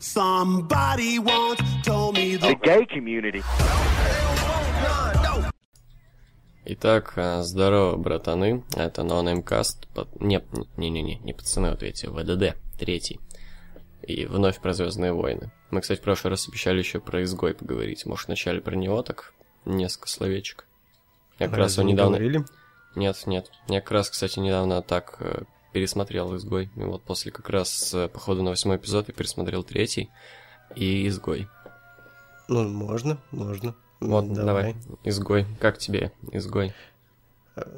Somebody once told me the gay community. Итак, а, здорово, братаны. Это NoNameCast. Под... Нет, не-не-не, не пацаны, вот эти, ВДД, третий. И вновь про Звездные войны. Мы, кстати, в прошлый раз обещали еще про изгой поговорить. Может, вначале про него так несколько словечек. Я как раз его недавно... Говорили? Нет, нет. Я как раз, кстати, недавно так э, пересмотрел «Изгой». И вот после как раз э, похода на восьмой эпизод я пересмотрел третий и «Изгой». Ну, можно, можно. Вот, давай. «Изгой». Как тебе «Изгой»?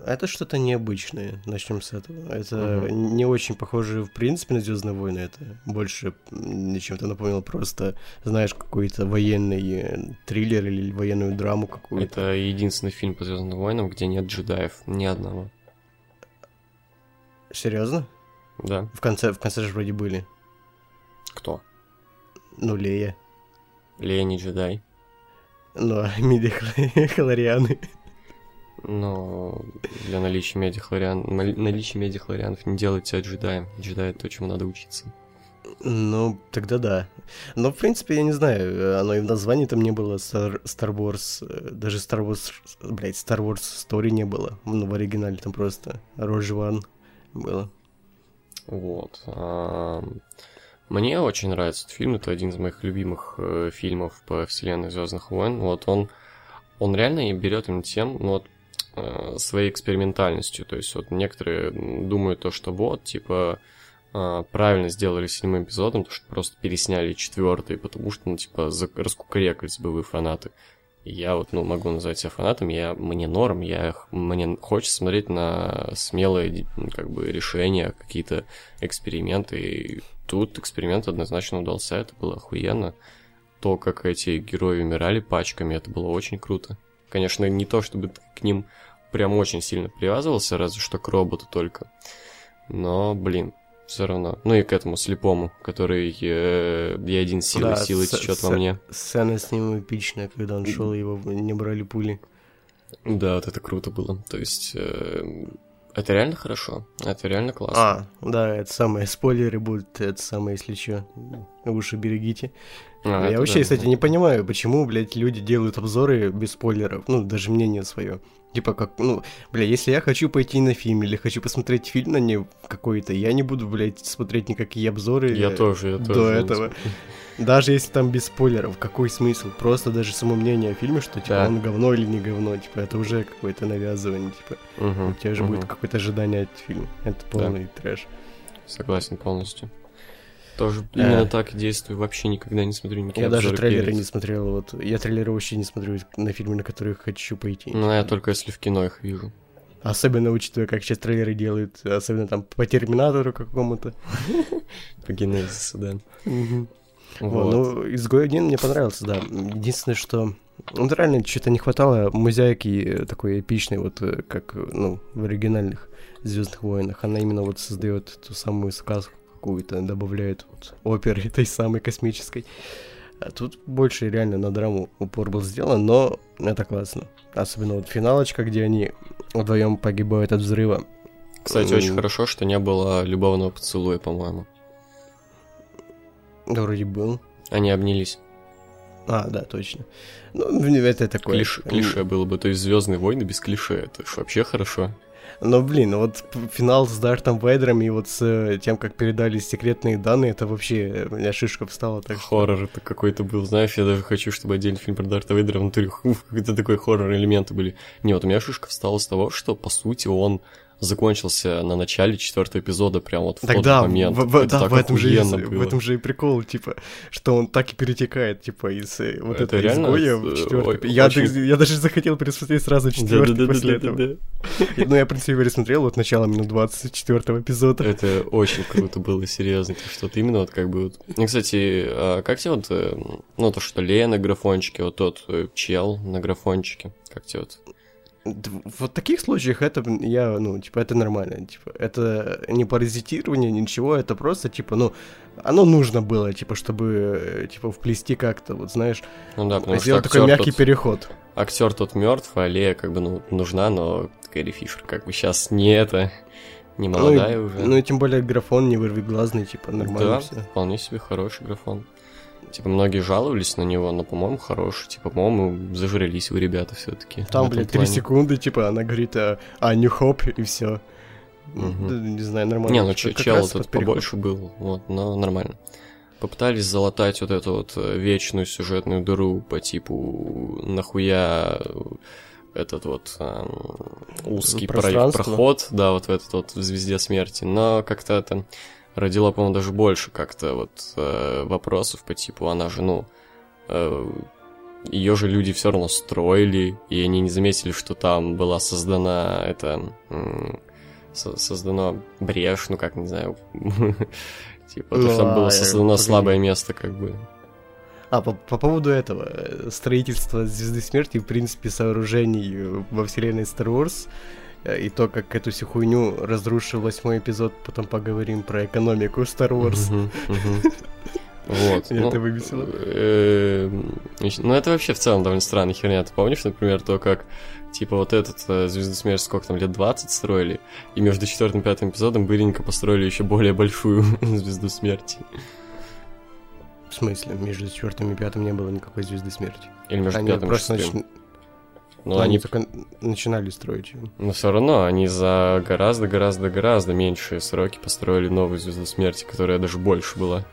Это что-то необычное, начнем с этого. Это угу. не очень похоже, в принципе, на Звездные войны. Это больше чем-то напомнило просто, знаешь, какой-то военный э, триллер или военную драму какую-то. Это единственный фильм по Звездным войнам, где нет джедаев, ни одного. Серьезно? Да. В конце, в конце же вроде были. Кто? Ну, Лея. Лея не джедай. Ну, а медиахлорианы. Но для наличия медихлориан... наличие медихлорианов не делает тебя джедаем. Джедай — это то, чему надо учиться. Ну, тогда да. Но, в принципе, я не знаю, оно и в названии там не было Star, Star Wars, э, даже Star Wars, блядь, Star Wars Story не было. Ну, в оригинале там просто Rogue One было. Вот. Мне очень нравится этот фильм, это один из моих любимых э, фильмов по вселенной Звездных войн. Вот он, он реально берет им тем, ну вот Э, своей экспериментальностью. То есть вот некоторые думают то, что вот, типа, э, правильно сделали седьмым эпизодом, то что просто пересняли четвертый, потому что, ну, типа, раскукарекались бы вы фанаты. Я вот, ну, могу назвать себя фанатом, я, мне норм, я, мне хочется смотреть на смелые, как бы, решения, какие-то эксперименты, и тут эксперимент однозначно удался, это было охуенно. То, как эти герои умирали пачками, это было очень круто. Конечно, не то, чтобы к ним прям очень сильно привязывался, разве что к роботу только. Но, блин, все равно. Ну и к этому слепому, который э, я один силой, да, силой течет во мне. Сцена с ним эпичная, когда он шел, его не брали пули. Да, вот это круто было. То есть э, это реально хорошо, это реально классно. А, да, это самое, спойлеры будут, это самое, если что, уши берегите. А, я вообще, да, кстати, не понимаю, почему, блядь, люди делают обзоры без спойлеров, ну, даже мнение свое. Типа как, ну, бля, если я хочу пойти на фильм или хочу посмотреть фильм на не какой-то, я не буду, блядь, смотреть никакие обзоры я тоже, я до тоже этого. Даже если там без спойлеров, какой смысл? Просто даже само мнение о фильме, что типа да. он говно или не говно, типа это уже какое-то навязывание, типа угу, у тебя же угу. будет какое-то ожидание от фильма. Это полный да. трэш. Согласен полностью. Тоже а. именно так действую. Вообще никогда не смотрю никакие Я даже трейлеры перед. не смотрел. Вот я трейлеры вообще не смотрю на фильмы, на которые хочу пойти. Ну, я только если в кино их вижу. Особенно учитывая, как сейчас трейлеры делают, особенно там по Терминатору какому-то. По Генезису, да. Вот. Ну, изгой один мне понравился, да. Единственное, что ну, реально что-то не хватало музяйки такой эпичной, вот э, как, ну, в оригинальных Звездных войнах. Она именно вот создает ту самую сказку какую-то, добавляет вот оперы этой самой космической. А тут больше реально на драму упор был сделан, но это классно. Особенно вот финалочка, где они вдвоем погибают от взрыва. Кстати, очень хорошо, что не было любовного поцелуя, по-моему. Да, вроде был. Они обнялись. А, да, точно. Ну, это такое. Клиш, клише было бы. То есть Звездные войны без клише. Это ж вообще хорошо. Но, блин, вот финал с Дартом Вейдером и вот с э, тем, как передали секретные данные, это вообще у меня шишка встала. Так хоррор что... это какой-то был, знаешь, я даже хочу, чтобы отдельный фильм про Дарта Вейдера внутри какой-то такой хоррор элементы были. Не, вот у меня шишка встала с того, что, по сути, он закончился на начале четвертого эпизода, прям вот в так тот да, момент. В, в, это да, в этом, же и, в этом же и прикол, типа, что он так и перетекает, типа, из э, вот это этого реально, изгоя в четвертый. Я, очень... я даже захотел пересмотреть сразу четвертый да, да, после да, этого. Да, да, да. Ну, я, в принципе, пересмотрел вот начало минут 24 эпизода. Это очень круто было, серьезно, что-то именно вот как бы вот... Ну, кстати, а как тебе вот, э, ну, то, что Лея на графончике, вот тот э, чел на графончике, как тебе вот в вот таких случаях это, я, ну, типа, это нормально, типа, это не паразитирование, ничего, это просто, типа, ну, оно нужно было, типа, чтобы, типа, вплести как-то, вот, знаешь, ну, да, потому сделать такой мягкий тот, переход. Актер тот мертв, а Лея, как бы, ну, нужна, но Кэрри Фишер, как бы, сейчас не это, не молодая ну, уже. Ну и тем более графон не вырвиглазный, типа, нормально да, все. вполне себе хороший графон. Типа, многие жаловались на него, но, по-моему, хороший. Типа, по-моему, зажрались вы, ребята, все таки Там, блядь, три секунды, типа, она говорит, а, а New Hope, и все. Мгм. Не знаю, нормально. Не, ну как чел этот побольше был, вот, но нормально. Попытались залатать вот эту вот э, вечную сюжетную дыру по типу нахуя этот вот эм, узкий проход, да, вот в этот вот в Звезде Смерти, но как-то это родило, по-моему, даже больше как-то вот э, вопросов по типу, она же, ну, ее же люди все равно строили, и они не заметили, что там была создана это со- создано брешь, ну как, не знаю, типа, то, что там было создано слабое место, как бы. А, по, по поводу этого, э, строительства Звезды Смерти, в принципе, сооружений э, во вселенной Star Wars, э, и то, как эту всю хуйню разрушил восьмой эпизод, потом поговорим про экономику Star Wars. Вот. Ну, это выбесило. эм, Ну, это вообще в целом довольно странная херня. Ты помнишь, например, то, как Типа вот этот э, Звезду Смерти сколько там, лет 20 строили, и между четвертым и пятым эпизодом быренько построили еще более большую Звезду Смерти. В смысле, между четвертым и пятым не было никакой Звезды Смерти. Или между Они пятым и шестым. нач- ну, они только начинали строить ее. Но все равно они за гораздо-гораздо-гораздо меньшие сроки построили новую Звезду Смерти, которая даже больше была.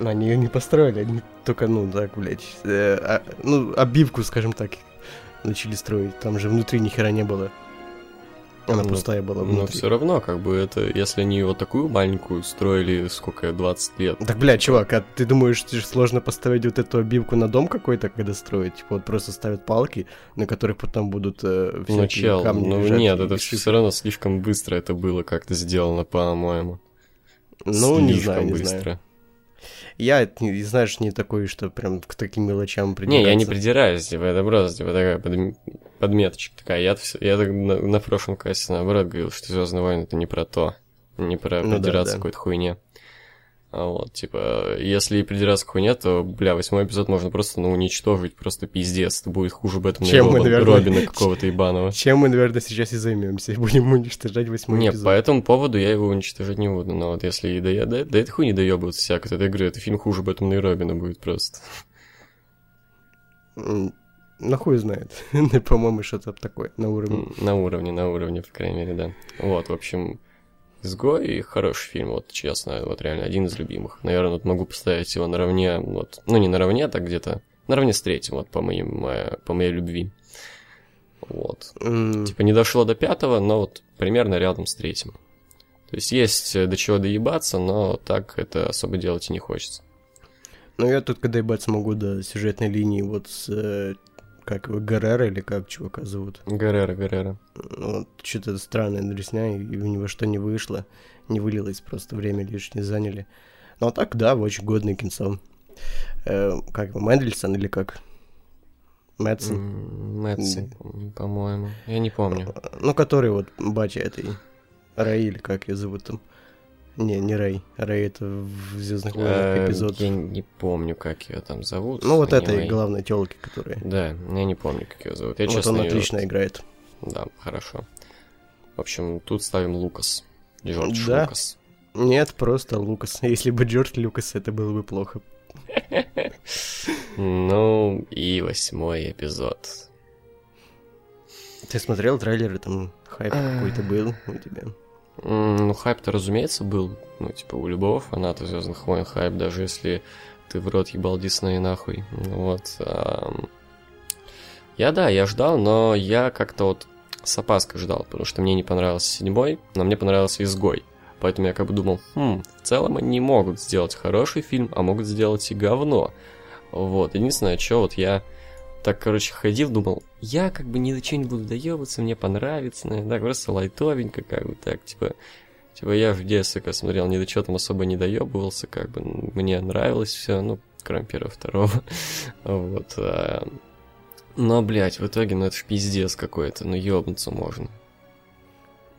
Но Они ее не построили, они только, ну, так, блядь, э, а- ну, обивку, скажем так, начали строить. Там же внутри ни хера не было. Она Ну, пустая была Но внутри. все равно, как бы это, если они вот такую маленькую строили, сколько, 20 лет. Так, блядь, чувак, а ты думаешь, сложно поставить вот эту обивку на дом какой-то, когда строить? Типа вот просто ставят палки, на которых потом будут э, Ну, всякие чел, камни ну лежать нет, это все равно слишком быстро это было как-то сделано, по-моему. Ну, не Слишком знаю, не быстро. знаю. Я, знаешь, не такой, что прям к таким мелочам Не, я не придираться. придираюсь, типа, это просто типа, такая подм- подметочка такая. Я, я так на, на прошлом кассе наоборот говорил, что Звездные войны это не про то. Не про Ну да, придираться да. к какой-то хуйне. А вот, типа, если и придираться к хуйне, то, бля, восьмой эпизод можно просто, ну, уничтожить, просто пиздец. Это будет хуже Бэтмена Чем и мы, наверное, Робина какого-то ебаного. Чем мы, наверное, сейчас и займемся. Будем уничтожать восьмой Не, эпизод. по этому поводу я его уничтожать не буду. Но вот если и до, до, до этой хуйни доебываться всяко, то этой игры, это фильм хуже Бэтмена и Робина будет просто. М, Ну, хуй знает. По-моему, что-то такое на уровне. На уровне, на уровне, по крайней мере, да. Вот, в общем, «Изгой» хороший фильм, вот честно, вот реально один из любимых. Наверное, вот могу поставить его наравне, вот, ну не наравне, а так где-то, наравне с третьим, вот по, моим, э, по моей любви. Вот. М, Типа не дошло до пятого, но вот примерно рядом с третьим. То есть есть э, до чего доебаться, но так это особо делать и не хочется. Ну, я тут, когда ебать смогу до сюжетной линии вот с... Как его, Гаррера или как чувака зовут? Гаррера, Гаррера. Ну, Вот, что-то странная дресня, и у него что не вышло, не вылилось, просто время лишнее заняли. Ну, а так, да, очень годный кинцо. Э, как его, Мендельсон или как? Мэтсон? Мэтсон, по-моему. Я не помню. Ну, который вот батя этой Рэй, или как ее зовут там? Не, не Рэй. Рэй это в Звездных войнах Э, эпизод. Я не помню, как ее там зовут. Ну, вот этой главной телки, которая. Да, я не помню, как ее зовут. Я, вот честно, он отлично играет. Да, хорошо. В общем, тут ставим Лукас. Джордж Да. Лукас. Нет, просто Лукас. Если бы Джордж Лукас, это было бы плохо. Ну, и восьмой эпизод. Ты смотрел трейлеры, там хайп какой-то был у тебя? Ну, хайп-то, разумеется, был. Ну, типа, у любого фаната Звездных войн хайп, даже если ты в рот ебал Дисней нахуй. Ну Вот. Я, да, я ждал, но я как-то вот с опаской ждал, потому что мне не понравился седьмой, но мне понравился изгой. Поэтому я как бы думал, хм, в целом они могут сделать хороший фильм, а могут сделать и говно. Вот, единственное, что вот я так, короче, ходил, думал, я как бы ни до чего не буду доебываться, мне понравится, наверное, так, просто лайтовенько, как бы так, типа, типа я в детстве, когда смотрел, ни до чего там особо не доебывался, как бы мне нравилось все, ну, кроме первого, второго, вот. а, Но, блядь, в итоге, ну это ж пиздец какой-то, ну ёбнуться можно.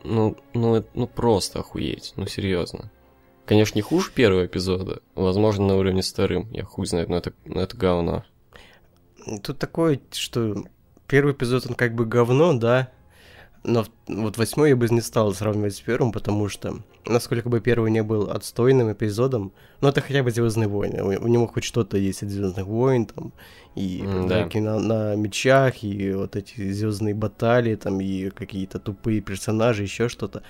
Ну, ну, ну просто охуеть, ну серьезно. Конечно, не хуже первого эпизода, возможно, на уровне вторым, я хуй знает, но это, но это говно. Тут такое, что первый эпизод, он как бы говно, да, Но вот восьмой я бы не стал сравнивать с первым, потому что, насколько бы первый не был отстойным эпизодом, ну это хотя бы Звездные войны. У, у него хоть что-то есть от Звездных войн, там, и М, да. на, на мечах, и вот эти звездные баталии, там, и какие-то тупые персонажи, еще что-то.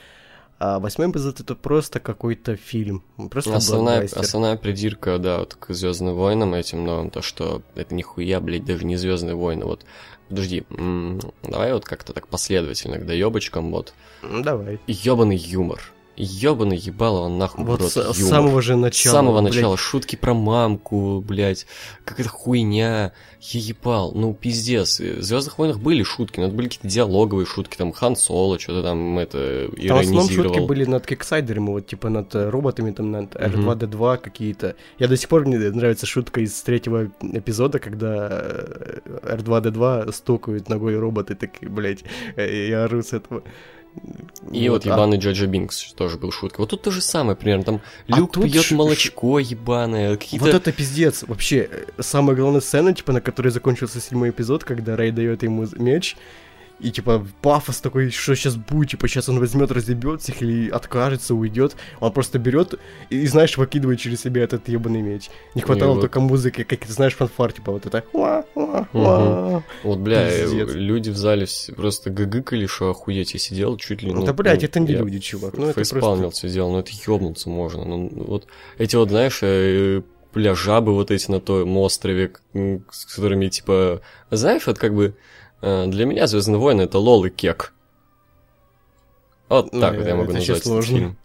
А восьмой эпизод это просто какой-то фильм. Просто Основная, основная придирка, да, вот к Звездным войнам этим новым, то, что это нихуя, блядь, даже не Звездные войны. Вот, подожди, м, давай вот как-то так последовательно к доебочкам, вот. Давай. Ёбаный юмор. Ёбаный ебало он нахуй Вот рот, с, с самого же С начала. самого блядь. начала шутки про мамку, блядь, какая-то хуйня, я ебал, ну пиздец. В Звездных войнах были шутки, но это были какие-то диалоговые шутки, там Хан Соло что-то там это Там в основном шутки иронизировал. были над киксайдерами, вот типа над э, роботами, там над R2-D2 какие-то. Я до сих пор мне нравится шутка из третьего эпизода, когда э, R2-D2 стукают ногой роботы, такие, блядь, э, я ору с этого. И вот, а- ебаный Джаджа Бинкс тоже был шуткой. Вот тут то же самое примерно, там А Люк пьет ш- ш- молочко ебаное, какие-то... Вот это пиздец. Вообще, э, самая главная сцена, типа, на которой закончился седьмой эпизод, когда Рэй дает ему меч, и типа пафос такой, что сейчас будет, типа сейчас он возьмет, разъебет всех или откажется, уйдет. Он просто берет и, и, знаешь, выкидывает через себя этот ебаный меч. Не хватало вот. только музыки, как ты знаешь, фанфар, типа вот это. «Уа, уа, уа». Вот, бля, э, Пиздец. люди в зале просто гыгыкали, что охуеть, я сидел чуть ли... да, блядь, это не люди, чувак. Ну, это просто... все делал, ну это ёбнуться можно. Ну, вот эти вот, знаешь, э, бля, жабы вот эти на том острове, с которыми, типа... Знаешь, вот как бы... э, Для меня Звездные войны это лол и кек. Вот Ну, так вот я э, могу это назвать этот фильм.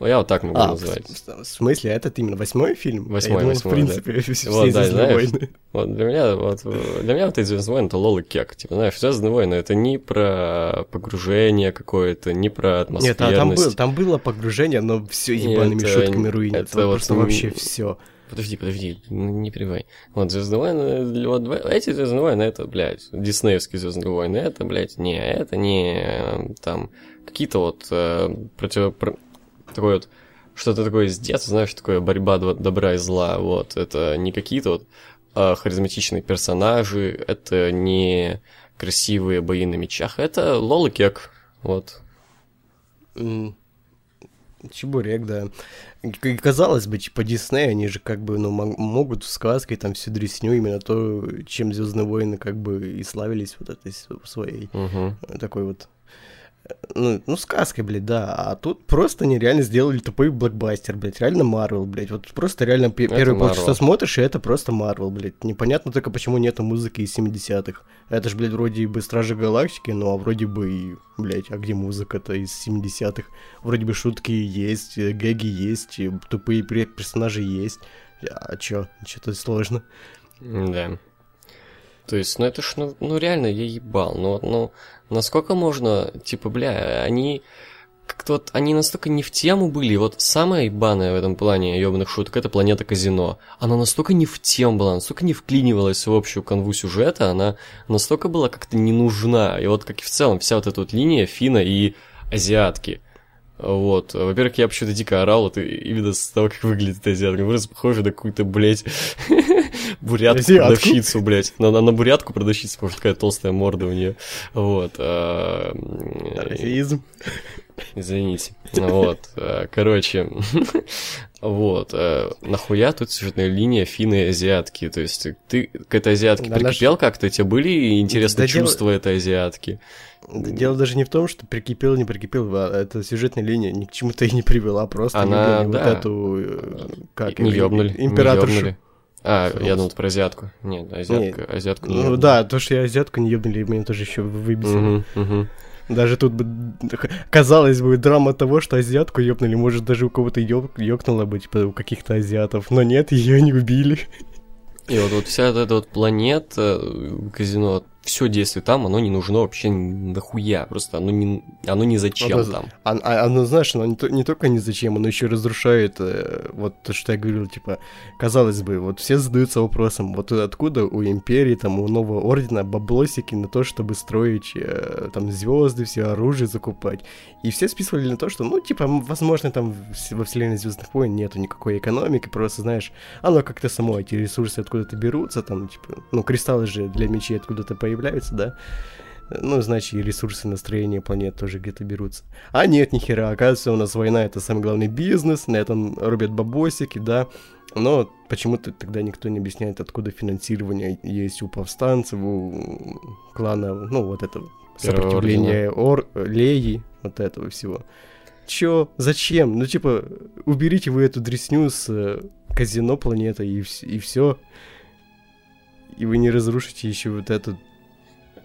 Ну, я вот так могу А, назвать. в- в смысле, этот именно восьмой фильм? Восьмой, думал, восьмой, в принципе, все Вот, да, «Звездные знаешь, войны». Вот для меня, вот, э, для меня вот эти Звездные войны это лол и кек. Типа, знаешь, Звездные войны это не про погружение какое-то, не про Нет, а там, был, атмосферность. там было погружение, но все ебаными это- шутками руинится. это Вот просто вообще все. Подожди, подожди, ну, не перебивай. Вот Звездные войны, вот эти Звездные войны, это, блядь, диснеевские Звездные войны, это, блядь, не, это не э, там какие-то вот э, против про- такой вот что-то такое из детства, знаешь, такое борьба добра и зла, вот, это не какие-то вот э, харизматичные персонажи, это не красивые бои на мечах, это лол кек, вот. Чебурек, да. И казалось бы, типа Дисней, они же как бы, ну, мог- могут в сказке там всю дресню, именно то, чем Звездные войны как бы и славились вот этой своей э, такой вот ну, ну, сказкой, блядь, да. А тут просто они реально сделали тупой блокбастер, блядь. Реально Марвел, блядь. Вот просто реально Это первые полчаса смотришь, и это просто Марвел, блядь. Непонятно только, почему нету музыки из 70-х. Это ж, блядь, вроде бы Стражи Галактики, ну, а вроде бы и, блядь, а где музыка-то из 70-х? Вроде бы шутки есть, э, гэги есть, и тупые персонажи есть. А чё? Чё-то сложно. Да. То есть, ну это ж, ну, ну реально, я ебал. Ну, ну, насколько можно, типа, бля, они как-то вот, они настолько не в тему были. Вот самая ебаная в этом плане ебаных шуток это планета казино. Она настолько не в тему была, настолько не вклинивалась в общую канву сюжета, она настолько была как-то не нужна. И вот как и в целом вся вот эта вот линия Фина и азиатки. Вот. Во-первых, я почему-то дико орал, и- именно с того, как выглядит азиатка. Просто похоже на какую-то, блядь, бурятку продавщицу, блядь. На, на, на бурятку продавщицу, потому что такая толстая морда у нее. Вот. а, Расизм. Извините. Вот. э, Короче. Вот. э, Нахуя тут сюжетная линия финны и азиатки? То есть ты к этой азиатке Да прикипел как-то? Тебе были интересны Да дело- чувства этой азиатки? Да Дело даже не в том, что прикипел, не прикипел, а эта сюжетная линия ни к чему-то и не привела, просто Она, ёбнули да. вот эту, э, как Не ёбнули. не императоршу. ёбнули. А, Просто. я думал про азиатку. Нет, азиатка, азиатку не Ну ёбнули. да, то, что я азиатку не ёбнули, меня тоже еще выбесило. Мгм, мгм. Даже тут бы, казалось бы, драма того, что азиатку ёбнули, может, даже у кого-то ёкнуло бы, типа, у каких-то азиатов, но нет, ее не убили. И вот, вот вся эта вот планета, э, казино, все действие там, оно не нужно вообще нахуя. Просто оно не, оно не зачем это- там. А, а- оно, знаешь, оно не, то- не только ни зачем, оно еще разрушает, э, вот то, что я говорил, типа, казалось бы, вот все задаются вопросом, вот откуда у Империи, там, у Нового Ордена баблосики на то, чтобы строить, э, там, звезды, все оружие закупать. И все списывали на то, что, ну, типа, возможно, там во вселенной Звездных войн нету никакой экономики, просто, знаешь, оно как-то само, эти ресурсы откуда-то берутся, там, типа, ну, кристаллы же для мечей откуда-то появляются, да, Ну, значит, и ресурсы настроения планет тоже где-то берутся. А нет, нихера, оказывается, у нас война это самый главный бизнес, на этом рубят бабосики, да. Но почему-то тогда никто не объясняет, откуда финансирование есть у повстанцев, у клана, ну, вот этого сопротивления Ор, Леи, вот этого всего. Чё? Зачем? Ну, типа, уберите вы эту дресню с э, казино планеты и, и все. И вы не разрушите еще вот этот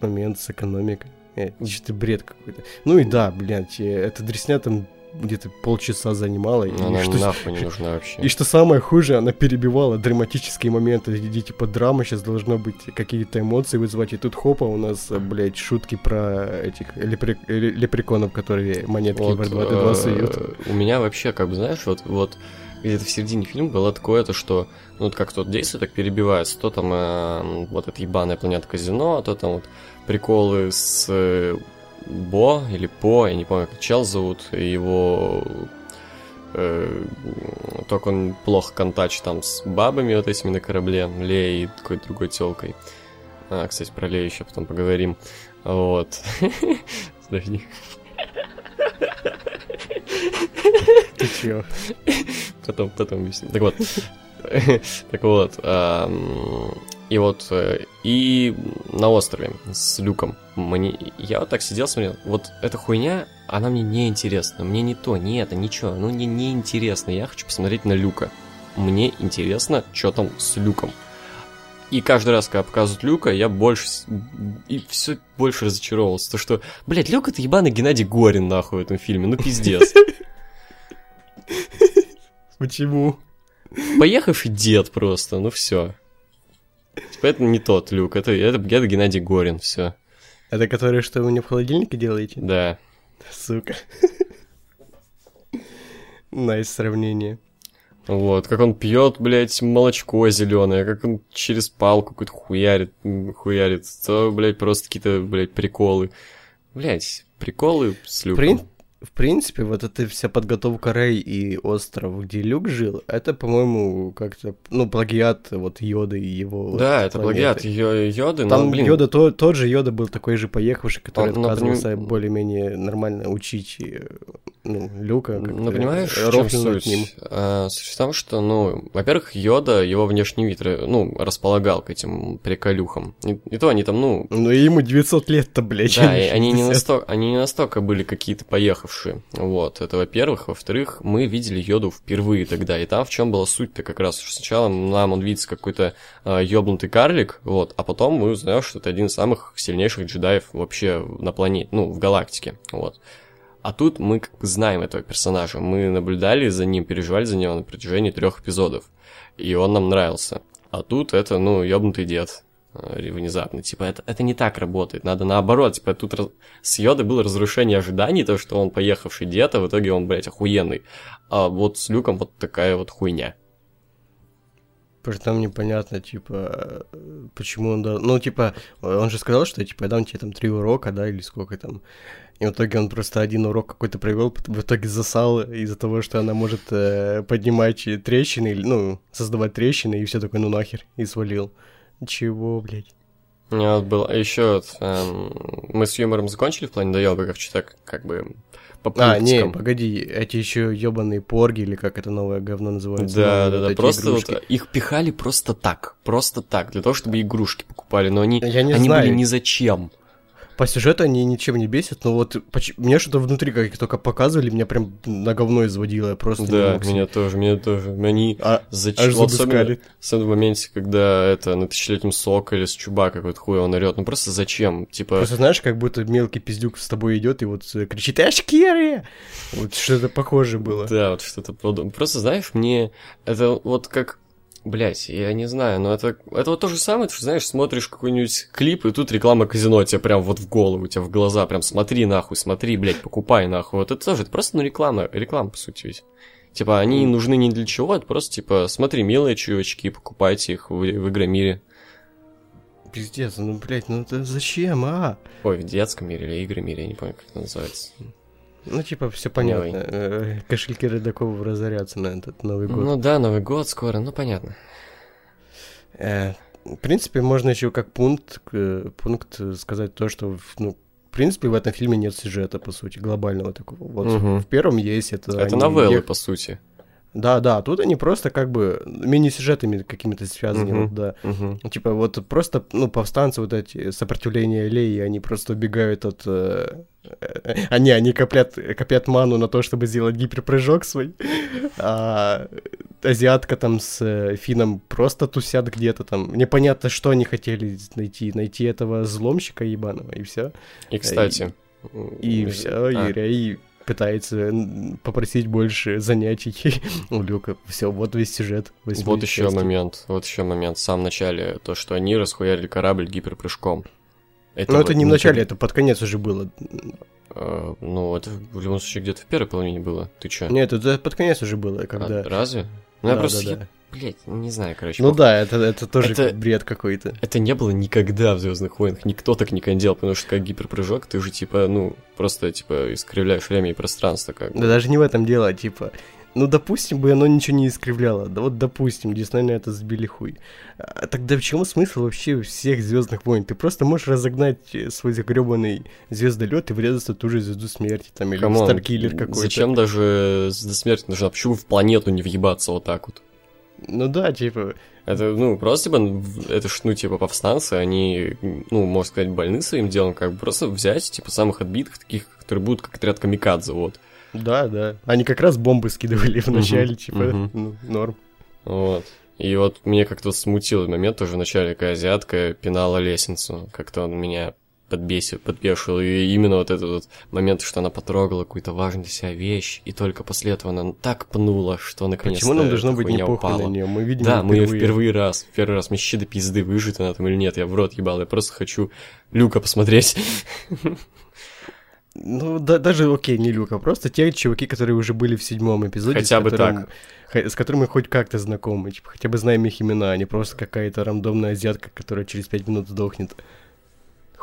момент с экономикой. Э, что-то бред какой-то. Ну и да, блядь, э, эта дресня там где-то полчаса занимала. Но и она что, нахуй не нужна вообще. И что самое хуже, она перебивала драматические моменты. И, типа, драма сейчас должно быть какие-то эмоции вызывать. И тут хопа у нас, блядь, шутки про этих лепре... лепреконов, которые монетки вот, в R2-D2 суют. У меня вообще, как бы, знаешь, вот, вот где-то в середине фильма было такое, то что, ну, вот как тут действие так перебивается, то там э, вот эта ебаная планета казино, а то там вот приколы с Бо или По, я не помню, как чел зовут, его э, только он плохо контачит там с бабами вот этими на корабле, Леей и какой-то другой телкой. А, кстати, про Лею еще потом поговорим. Вот. Подожди. Ты чё? Потом, потом объясню. Так вот. Так вот. И вот, э, и на острове с Люком. Мне, я вот так сидел, смотрел, вот эта хуйня, она мне не интересна. Мне не то, не это, ничего. Ну, мне не интересно. Я хочу посмотреть на Люка. Мне интересно, что там с Люком. И каждый раз, когда показывают Люка, я больше... И все больше разочаровывался. То, что, блядь, Люк это ебаный Геннадий Горин, нахуй, в этом фильме. Ну, пиздец. Почему? Поехавший дед просто, ну все. Типа это не тот Люк, это, это, это Геннадий Горин, все. Это который, что вы мне в холодильнике делаете? Да. Сука. Nice сравнение. Вот, как он пьет, блядь, молочко зеленое, как он через палку какую-то хуярит, хуярит. То, блядь, просто какие-то, блядь, приколы. Блядь, приколы с люком. Прин в принципе, вот эта вся подготовка Рэй и остров, где Люк жил, это, по-моему, как-то, ну, плагиат вот Йоды и его Да, это плагиат Йоды, Там, но, блин... Йода, то, тот же Йода был такой же поехавший, который Он, отказывался например... более-менее нормально учить э, ну, Люка. Ну, понимаешь, в чем суть? Ним. А, суть в том, что, ну, во-первых, Йода, его внешний вид, ну, располагал к этим приколюхам. И, и то они там, ну... Ну, ему 900 лет-то, блядь. Да, и они не, настолько, они не настолько были какие-то поехавшие. Вот, это во-первых. Во-вторых, мы видели Йоду впервые тогда. И там в чем была суть-то как раз, сначала нам он видится какой-то э, ёбнутый карлик, вот, а потом мы узнаем, что это один из самых сильнейших джедаев вообще на планете, ну, в галактике, вот. А тут мы как бы знаем этого персонажа. Мы наблюдали за ним, переживали за него на протяжении трех эпизодов. И он нам нравился. А тут это, ну, ёбнутый дед э, внезапно. Типа, это, это не так работает. Надо наоборот. Типа, тут раз... с Йодой было разрушение ожиданий, то, что он поехавший дед, а в итоге он, блядь, охуенный. А вот с Люком вот такая вот хуйня. Притом непонятно, типа, почему он... Ну, типа, он же сказал, что, типа, я дам тебе там три урока, да, или сколько там. И в итоге он просто один урок какой-то провел, в итоге засал из-за того, что она может э, поднимать трещины, ну, создавать трещины, и все такое, ну нахер, и свалил. Чего, блядь? У меня вот было еще вот, эм, мы с юмором закончили в плане доебиков, что так как бы по А, не, погоди, эти еще ебаные порги, или как это новое говно называется? Да, да, вот да, просто вот их пихали просто так, просто так, для того, чтобы игрушки покупали, но они, Я не они знаю. были ни зачем по сюжету они ничем не бесят, но вот мне что-то внутри, как их только показывали, меня прям на говно изводило, я просто Да, меня тоже, меня тоже. Они а, зачем? Вот особенно, особенно в моменте, когда это на тысячелетнем сок или с чубака какой-то хуй он орет. Ну просто зачем? Типа... Просто знаешь, как будто мелкий пиздюк с тобой идет и вот кричит «Ашкери!» Вот что-то похоже было. Да, вот что-то подобное. Просто знаешь, мне это вот как Блять, я не знаю, но это, это вот то же самое, ты знаешь, смотришь какой-нибудь клип, и тут реклама казино тебе прям вот в голову, тебе в глаза, прям смотри нахуй, смотри, блядь, покупай нахуй. Вот это тоже, это просто, ну, реклама, реклама, по сути, ведь. Типа, они нужны не для чего, это просто, типа, смотри, милые чувачки, покупайте их в, в Игромире. Пиздец, ну, блядь, ну это зачем, а? Ой, в детском мире или Игромире, я не помню, как это называется. Ну, типа, все понятно. Ой. Э, кошельки Рыдакову разорятся на этот Новый год. Ну да, Новый год скоро, ну понятно. Э, В принципе, можно еще как пункт, пункт сказать то, что ну, в принципе, в этом фильме нет сюжета, по сути, глобального такого. Вот угу. в первом есть это. Это новеллы, ех... по сути. Да, да, тут они просто как бы мини-сюжетами какими-то связаны, uh-huh, вот, да. Uh-huh. Типа вот просто, ну, повстанцы вот эти, сопротивление Леи, они просто убегают от... Э, э, они, они копят, копят ману на то, чтобы сделать гиперпрыжок свой, а азиатка там с э, Фином просто тусят где-то там. Непонятно, что они хотели найти. Найти этого взломщика ебаного, и все. И, кстати... И, и все, а. и, и пытается попросить больше занятий у Люка. Все, вот весь сюжет. Вот еще момент, вот еще момент. В самом начале, то, что они расхуярили корабль гиперпрыжком. Это ну, вот это не в начале, это под конец уже было. Uh, ну, это в любом случае где-то в первой половине было. Ты чё? Нет, это под конец уже было, когда... А, разве? Ну, да, я просто... Да, да. Блять, не знаю, короче. Ну пох... да, это, это тоже это, бред какой-то. Это не было никогда в Звездных войнах. Никто так не кондел, потому что как гиперпрыжок, ты же типа, ну, просто типа искривляешь время и пространство как. Да даже не в этом дело, типа. Ну, допустим, бы оно ничего не искривляло. Да вот, допустим, Дисней на это сбили хуй. А, тогда в чем смысл вообще всех Звездных войн? Ты просто можешь разогнать свой загребанный звездолет и врезаться в ту же звезду смерти, там, или come on, Старкиллер какой-то. Зачем даже звезда смерти нужна? Почему в планету не въебаться вот так вот? Ну да, типа... Это, ну, просто, типа, это ж, ну, типа, повстанцы, они, ну, можно сказать, больны своим делом, как бы просто взять, типа, самых отбитых, таких, которые будут как отряд камикадзе, вот. Да, да. Они как раз бомбы скидывали в начале, типа, ну, норм. Вот. И вот мне как-то смутил момент тоже в начале, когда азиатка пинала лестницу. Как-то он меня подбесил, подбешил. И именно вот этот вот момент, что она потрогала какую-то важную для себя вещь, и только после этого она так пнула, что наконец-то Почему нам должно быть не похуй на нее? Мы видим Да, мы ее впервые раз, в первый раз, мне щи до пизды, выжит она там или нет, я в рот ебал, я просто хочу Люка посмотреть. Ну, да, даже, окей, не Люка, просто те чуваки, которые уже были в седьмом эпизоде. Хотя бы которым, так. С которыми хоть как-то знакомы, типа, хотя бы знаем их имена, а не просто какая-то рандомная азиатка, которая через пять минут сдохнет.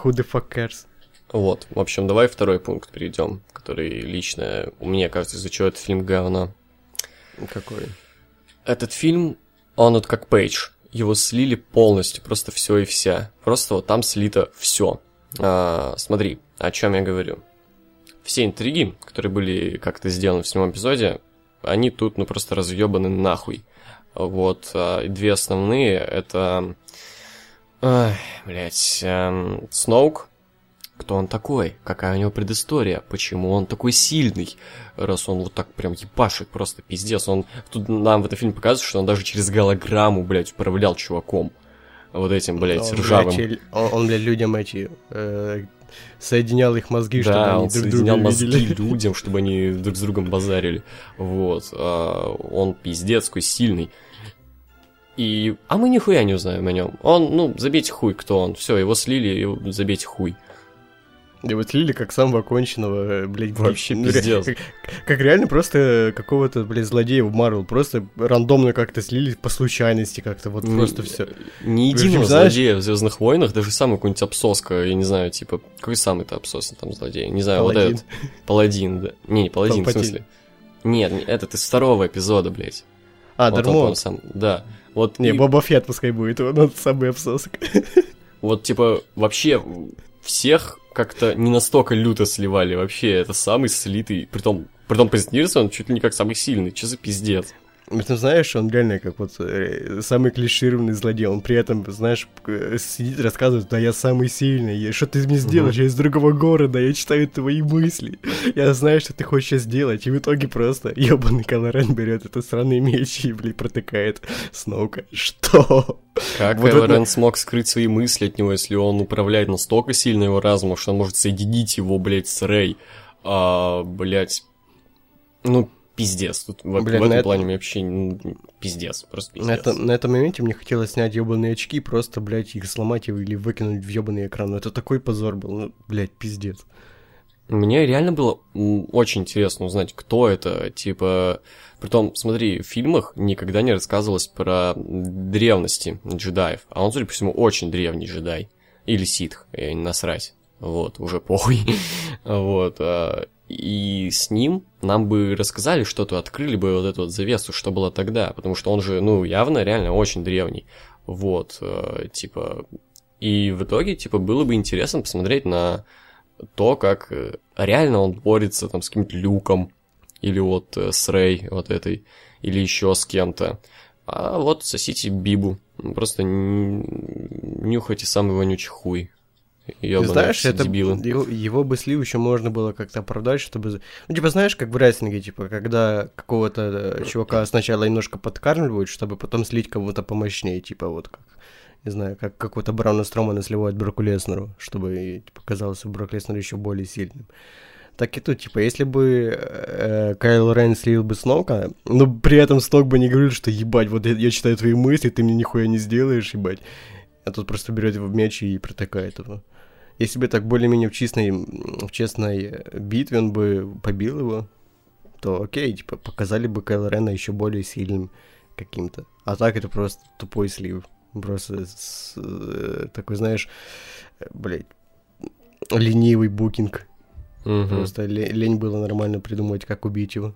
Who the fuck cares? Вот, в общем, давай второй пункт перейдем, который лично, мне кажется, из-за чего этот фильм говно. Какой? Этот фильм, он вот как Пейдж. Его слили полностью, просто все и вся. Просто вот там слито все. А, смотри, о чем я говорю. Все интриги, которые были как-то сделаны в седьмом эпизоде, они тут, ну, просто разъебаны нахуй. Вот, а, две основные, это Ой, блядь, эм, Сноук, кто он такой, какая у него предыстория, почему он такой сильный, раз он вот так прям ебашит, просто пиздец, он, тут нам в этом фильме показывают, что он даже через голограмму, блядь, управлял чуваком, вот этим, блядь, он, ржавым. Блядь, он, он, блядь, людям эти, э, соединял их мозги, да, чтобы они он друг соединял друга мозги видели. людям, чтобы они друг с другом базарили, вот, а, он пиздец такой сильный, и... А мы нихуя не узнаем о нем. Он, ну, забейте хуй, кто он. Все, его слили, и забейте хуй. Его слили как самого конченого, блядь, Вообще ну, пиздец. Как, как реально просто какого-то, блядь, злодея в Марвел. Просто рандомно как-то слили по случайности как-то, вот не, просто все. Ни единого злодея в Звездных войнах, даже самый какой-нибудь обсоска, я не знаю, типа, какой самый-то обсосный там злодей? Не знаю, Паладин. вот этот. Паладин, да. Не, не Паладин, Палпатин. в смысле. Нет, этот из второго эпизода, блядь. А, вот Дармон. сам, да. Вот не, и... Боба Фетт пускай будет, он самый обсосок. Вот, типа, вообще всех как-то не настолько люто сливали. Вообще, это самый слитый. Притом, притом позиционируется он чуть ли не как самый сильный. Че за пиздец? Ты знаешь, он реально как вот э, самый клишированный злодей. Он при этом, знаешь, сидит и рассказывает, да я самый сильный, что ты мне сделаешь, я из другого города, я читаю твои мысли, я знаю, что ты хочешь сделать. И в итоге просто ебаный Калорен берет этот сраный меч и, блин, протыкает Сноука. Что? Как вот Кайло это... смог скрыть свои мысли от него, если он управляет настолько сильно его разумом, что он может соединить его, блядь, с Рэй? А, блядь, ну, пиздец. Тут Блин, в, в этом это... плане вообще ну, пиздец, просто пиздец. На, это, на этом моменте мне хотелось снять ебаные очки, просто, блядь, их сломать или выкинуть в ебаный экран. Но это такой позор был, ну, блядь, пиздец. Мне реально было очень интересно узнать, кто это, типа... Притом, смотри, в фильмах никогда не рассказывалось про древности джедаев, а он, судя по всему, очень древний джедай. Или ситх, не насрать. Вот, уже похуй. вот. А, и с ним нам бы рассказали что-то, открыли бы вот эту вот завесу, что было тогда, потому что он же, ну, явно реально очень древний. Вот, э, типа... И в итоге, типа, было бы интересно посмотреть на то, как э, реально он борется там с каким-то Люком, или вот э, с Рэй вот этой, или еще с кем-то. А вот сосите Бибу. Просто нюхайте самый вонючий хуй. Ёбаные знаешь, это его, его бы слив еще можно было как-то оправдать, чтобы... Ну, типа, знаешь, как в рестлинге, типа, когда какого-то э, чувака сначала немножко подкармливают, чтобы потом слить кого-то помощнее, типа, вот как, не знаю, как какого-то Брауна Стромана сливают Броку Леснеру, чтобы типа, казался Брок Леснер еще более сильным. Так и тут, типа, если бы э, Кайл Рейн слил бы Сноука, но при этом Снок бы не говорил, что ебать, вот я, я читаю твои мысли, ты мне нихуя не сделаешь, ебать. А тут просто берет его в мяч и протыкает его. Если бы так более-менее в честной, в честной битве он бы побил его, то окей, типа, показали бы Кайл Рена еще более сильным каким-то. А так это просто тупой слив. Просто с, э, такой, знаешь, э, блядь, ленивый букинг. Угу. Просто лень было нормально придумать, как убить его.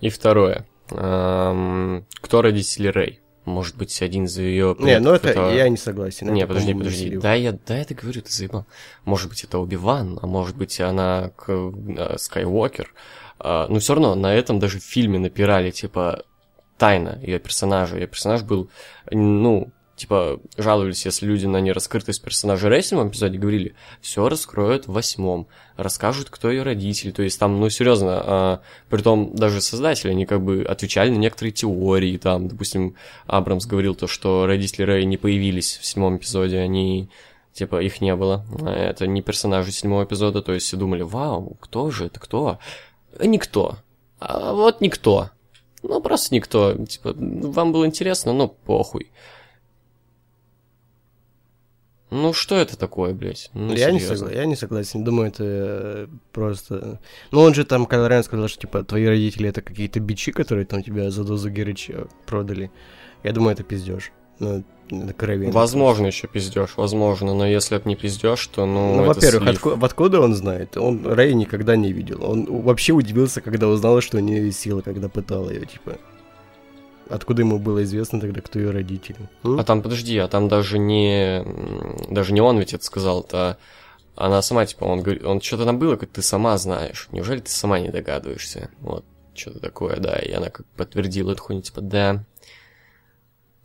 И второе. Эм, кто родители Рэй? Может быть, один из ее... Не, ну это, это я не согласен. Не, подожди, подожди. Да, я, да, я это говорю, ты заебал. Может быть, это Оби-Ван, а может быть, она к, а, Скайуокер. А, но все равно на этом даже в фильме напирали, типа, тайна ее персонажа. Ее персонаж был, ну, типа, жаловались, если люди на нераскрытость персонажа Рэй в эпизоде говорили, все раскроют в восьмом, расскажут, кто ее родители, то есть там, ну, серьезно, а, том даже создатели, они как бы отвечали на некоторые теории, там, допустим, Абрамс говорил то, что родители Рэй не появились в седьмом эпизоде, они типа их не было. Это не персонажи седьмого эпизода, то есть все думали, вау, кто же это, кто? Никто. А вот никто. Ну, просто никто. Типа, вам было интересно, но похуй. Ну что это такое, блядь? Ну, я, не согла... я не согласен. Думаю, это э, просто... Ну он же там, Кайл Райан сказал, что типа твои родители это какие-то бичи, которые там тебя за дозу Герыча продали. Я думаю, это пиздеж. Ну, это Возможно, еще пиздеж, возможно, но если это не пиздеж, то ну. Ну, во-первых, отку- откуда он знает? Он Рэй никогда не видел. Он вообще удивился, когда узнал, что у нее сила, когда пытал ее, типа. Откуда ему было известно тогда, кто ее родители? М? А там, подожди, а там даже не... Даже не он ведь это сказал, это она сама, типа, он говорит, он что-то там было, как ты сама знаешь. Неужели ты сама не догадываешься? Вот, что-то такое, да. И она как подтвердила эту хуйню, типа, да.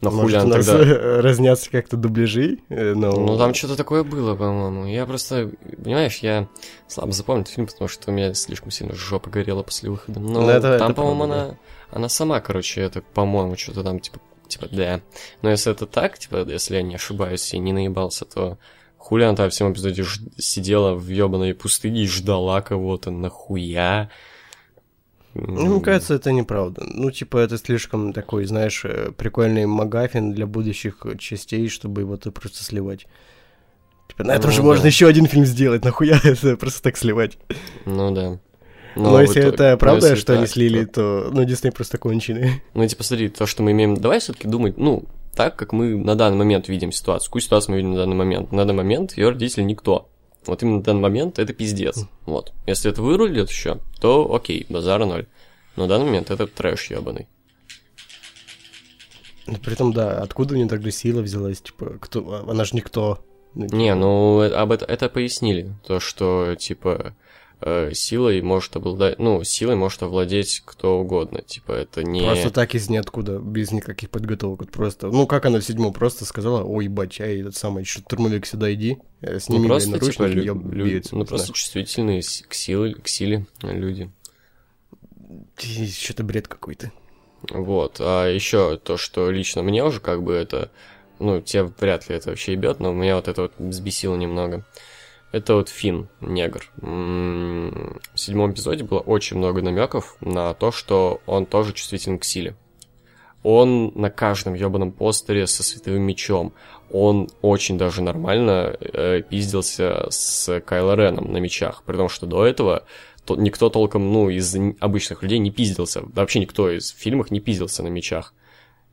Но Может, хули у нас тогда... разнятся как-то дубляжи? Э, но... Ну, там что-то такое было, по-моему. Я просто, понимаешь, я слабо запомнил этот фильм, потому что у меня слишком сильно жопа горела после выхода. Но ну, это, там, по-моему, она... Она сама, короче, это, по-моему, что-то там, типа, типа, да. Но если это так, типа, если я не ошибаюсь и не наебался, то хули она там в всем эпизоде ж... сидела в ебаной пустыне и ждала кого-то, нахуя? Ну, мне кажется, это неправда. Ну, типа, это слишком такой, знаешь, э, прикольный магафин для будущих частей, чтобы его ты просто сливать. Типа, на этом ну, же да. можно еще один фильм сделать, нахуя это просто так сливать. Ну да. Но, Но если это ну, правда, если что так, они слили, то, ну, Дисней просто конченые. Ну, типа, смотри, то, что мы имеем... Давай все таки думать, ну, так, как мы на данный момент видим ситуацию. Какую ситуацию мы видим на данный момент? На данный момент ее родители никто. Вот именно на данный момент это пиздец. Вот. Если это вырулит еще, то окей, базара ноль. Но на данный момент это трэш ебаный. Ну, при этом, да, откуда у нее тогда сила взялась? Типа, кто? Она же никто. Не, ну, об это, это пояснили. То, что, типа, э, силой может обладать, ну, силой может овладеть кто угодно, типа, это не... Просто так из ниоткуда, без никаких подготовок, просто, ну, как она в седьмом просто сказала, ой, бачай, этот самый штурмовик сюда иди, э, с ними ну, просто, типа, лю- лю- ну, просто чувствительные к, силе, к силе люди. Что-то бред какой-то. Вот, а еще то, что лично мне уже как бы это, ну, тебе вряд ли это вообще ебет, но меня вот это вот взбесило немного. Это вот Фин, негр. В седьмом эпизоде было очень много намеков на то, что он тоже чувствителен к силе. Он на каждом ебаном постере со световым мечом. Он очень даже нормально э, пиздился с Кайло Реном на мечах. При том, что до этого то, никто толком, ну, из обычных людей не пиздился. Вообще никто из фильмов не пиздился на мечах.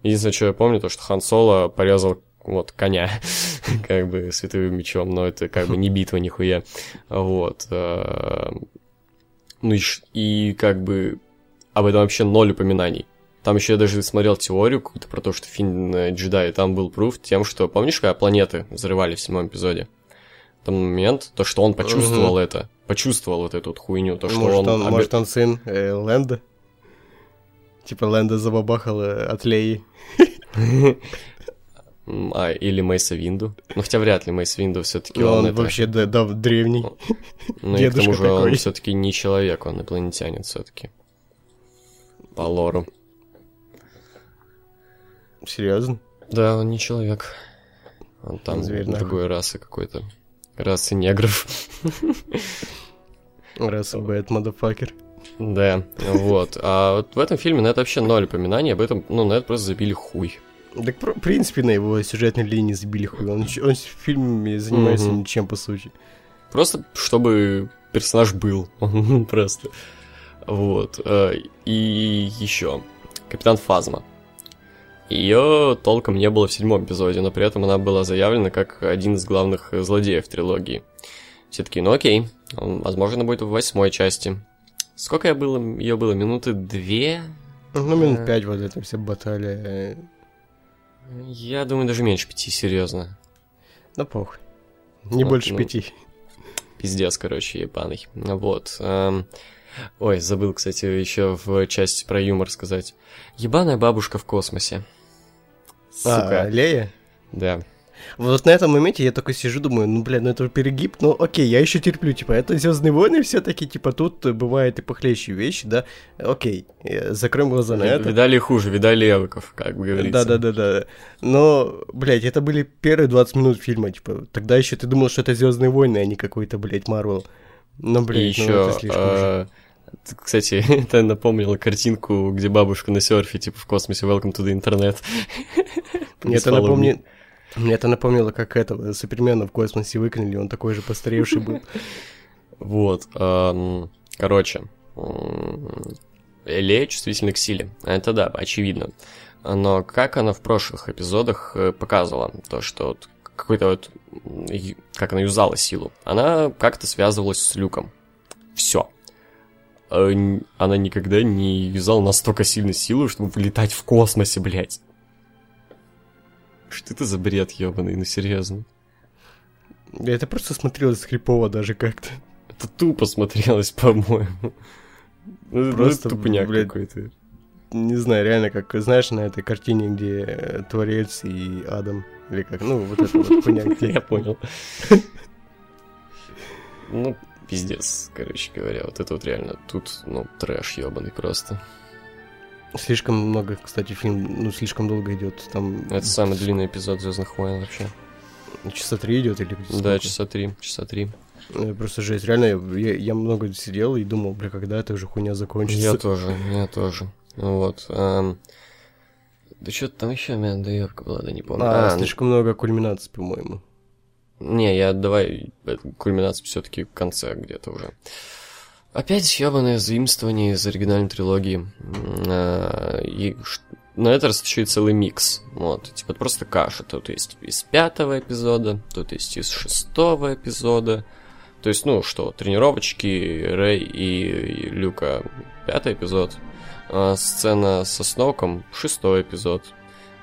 Единственное, что я помню, то, что Хан Соло порезал вот, коня, как бы, световым мечом, но это как бы не битва нихуя, вот. Э, ну и, и как бы об этом вообще ноль упоминаний. Там еще я даже смотрел теорию какую-то про то, что Финн э, джедай, там был пруф тем, что, помнишь, когда планеты взрывали в седьмом эпизоде? Там момент, то, что он почувствовал это, почувствовал вот эту вот хуйню, то, что может, он... он... Может, он сын э, Лэнда? Типа Лэнда забабахал э, от Леи. А, или Мейса Винду. Ну, хотя вряд ли Мейс Винду все-таки ну, он, он это... вообще да, да, древний. Ну, и к тому же такой. он все-таки не человек, он инопланетянин все-таки. По лору. Серьезно? Да, он не человек. Он там Зверь, другой нахуй. расы какой-то. Расы негров. Раса Бэт, мадафакер. Да, вот. А вот в этом фильме на это вообще ноль упоминаний, об этом, ну, на это просто забили хуй. Так, в принципе, на его сюжетной линии забили хуй. Он, он в фильме занимается угу. ничем, по сути. Просто, чтобы персонаж был. просто. Вот. Э, и еще. Капитан Фазма. Ее толком не было в седьмом эпизоде, но при этом она была заявлена как один из главных злодеев трилогии. Все таки ну окей, он, возможно, будет в восьмой части. Сколько я было, ее было? Минуты две? Ну, минут э. пять вот это все баталия. Я думаю, даже меньше пяти, серьезно. Ну, похуй. Не вот, больше ну, пяти. Пиздец, короче, ебаный. Вот. Эм... Ой, забыл, кстати, еще в части про юмор сказать. Ебаная бабушка в космосе. Сука. А, Лея? Да. Вот на этом моменте я такой сижу, думаю, ну, бля, ну это перегиб, ну окей, я еще терплю, типа, это Звездные войны все-таки, типа, тут бывают и похлеще вещи, да, окей, закроем глаза на это. Видали хуже, видали эвоков, как бы говорится. Да-да-да-да, но, блядь, это были первые 20 минут фильма, типа, тогда еще ты думал, что это Звездные войны, а не какой-то, блядь, Марвел. Ну, блядь, и ну, еще, это слишком а... Кстати, это напомнило картинку, где бабушка на серфе, типа в космосе Welcome to the Internet. Мне это напомнит... Мне это напомнило, как этого Супермена в космосе выкинули, он такой же постаревший был. Вот. Короче. Элея чувствительна к силе. Это да, очевидно. Но как она в прошлых эпизодах э, показывала, то, что вот какой-то вот... Как она юзала силу. Она как-то связывалась с Люком. Все. Э, она никогда не юзала настолько сильной силу, чтобы вылетать в космосе, блядь. Что это за бред ебаный, ну серьезно. Это просто смотрелось хрипово даже как-то. Это тупо смотрелось, по-моему. Ну, просто ну, тупняк блядь, какой-то. Не знаю, реально, как, знаешь, на этой картине, где э, Творец и Адам, или как, ну, вот это вот хуйня. Я понял. Ну, пиздец, короче говоря. Вот это вот реально тут, ну, трэш ебаный просто. Слишком много, кстати, фильм, ну, слишком долго идет. Там... Это самый длинный эпизод Звездных войн вообще. Часа три идет или? Да, часа три, часа три. Ну, просто жесть. Реально, я, я много сидел и думал, бля, когда эта уже хуйня закончится. Я тоже, я тоже. Вот. Эм... Да что-то там еще у меня доебка была, да не помню. А, а слишком ну... много кульминаций, по-моему. Не, я давай кульминацию все-таки в конце где-то уже. Опять ебаное заимствование из оригинальной трилогии. А, и на этот раз еще и целый микс. Вот, типа просто каша. Тут есть из пятого эпизода, тут есть из шестого эпизода. То есть, ну что, тренировочки, Рэй и Люка, пятый эпизод. А, сцена со Сноуком, шестой эпизод.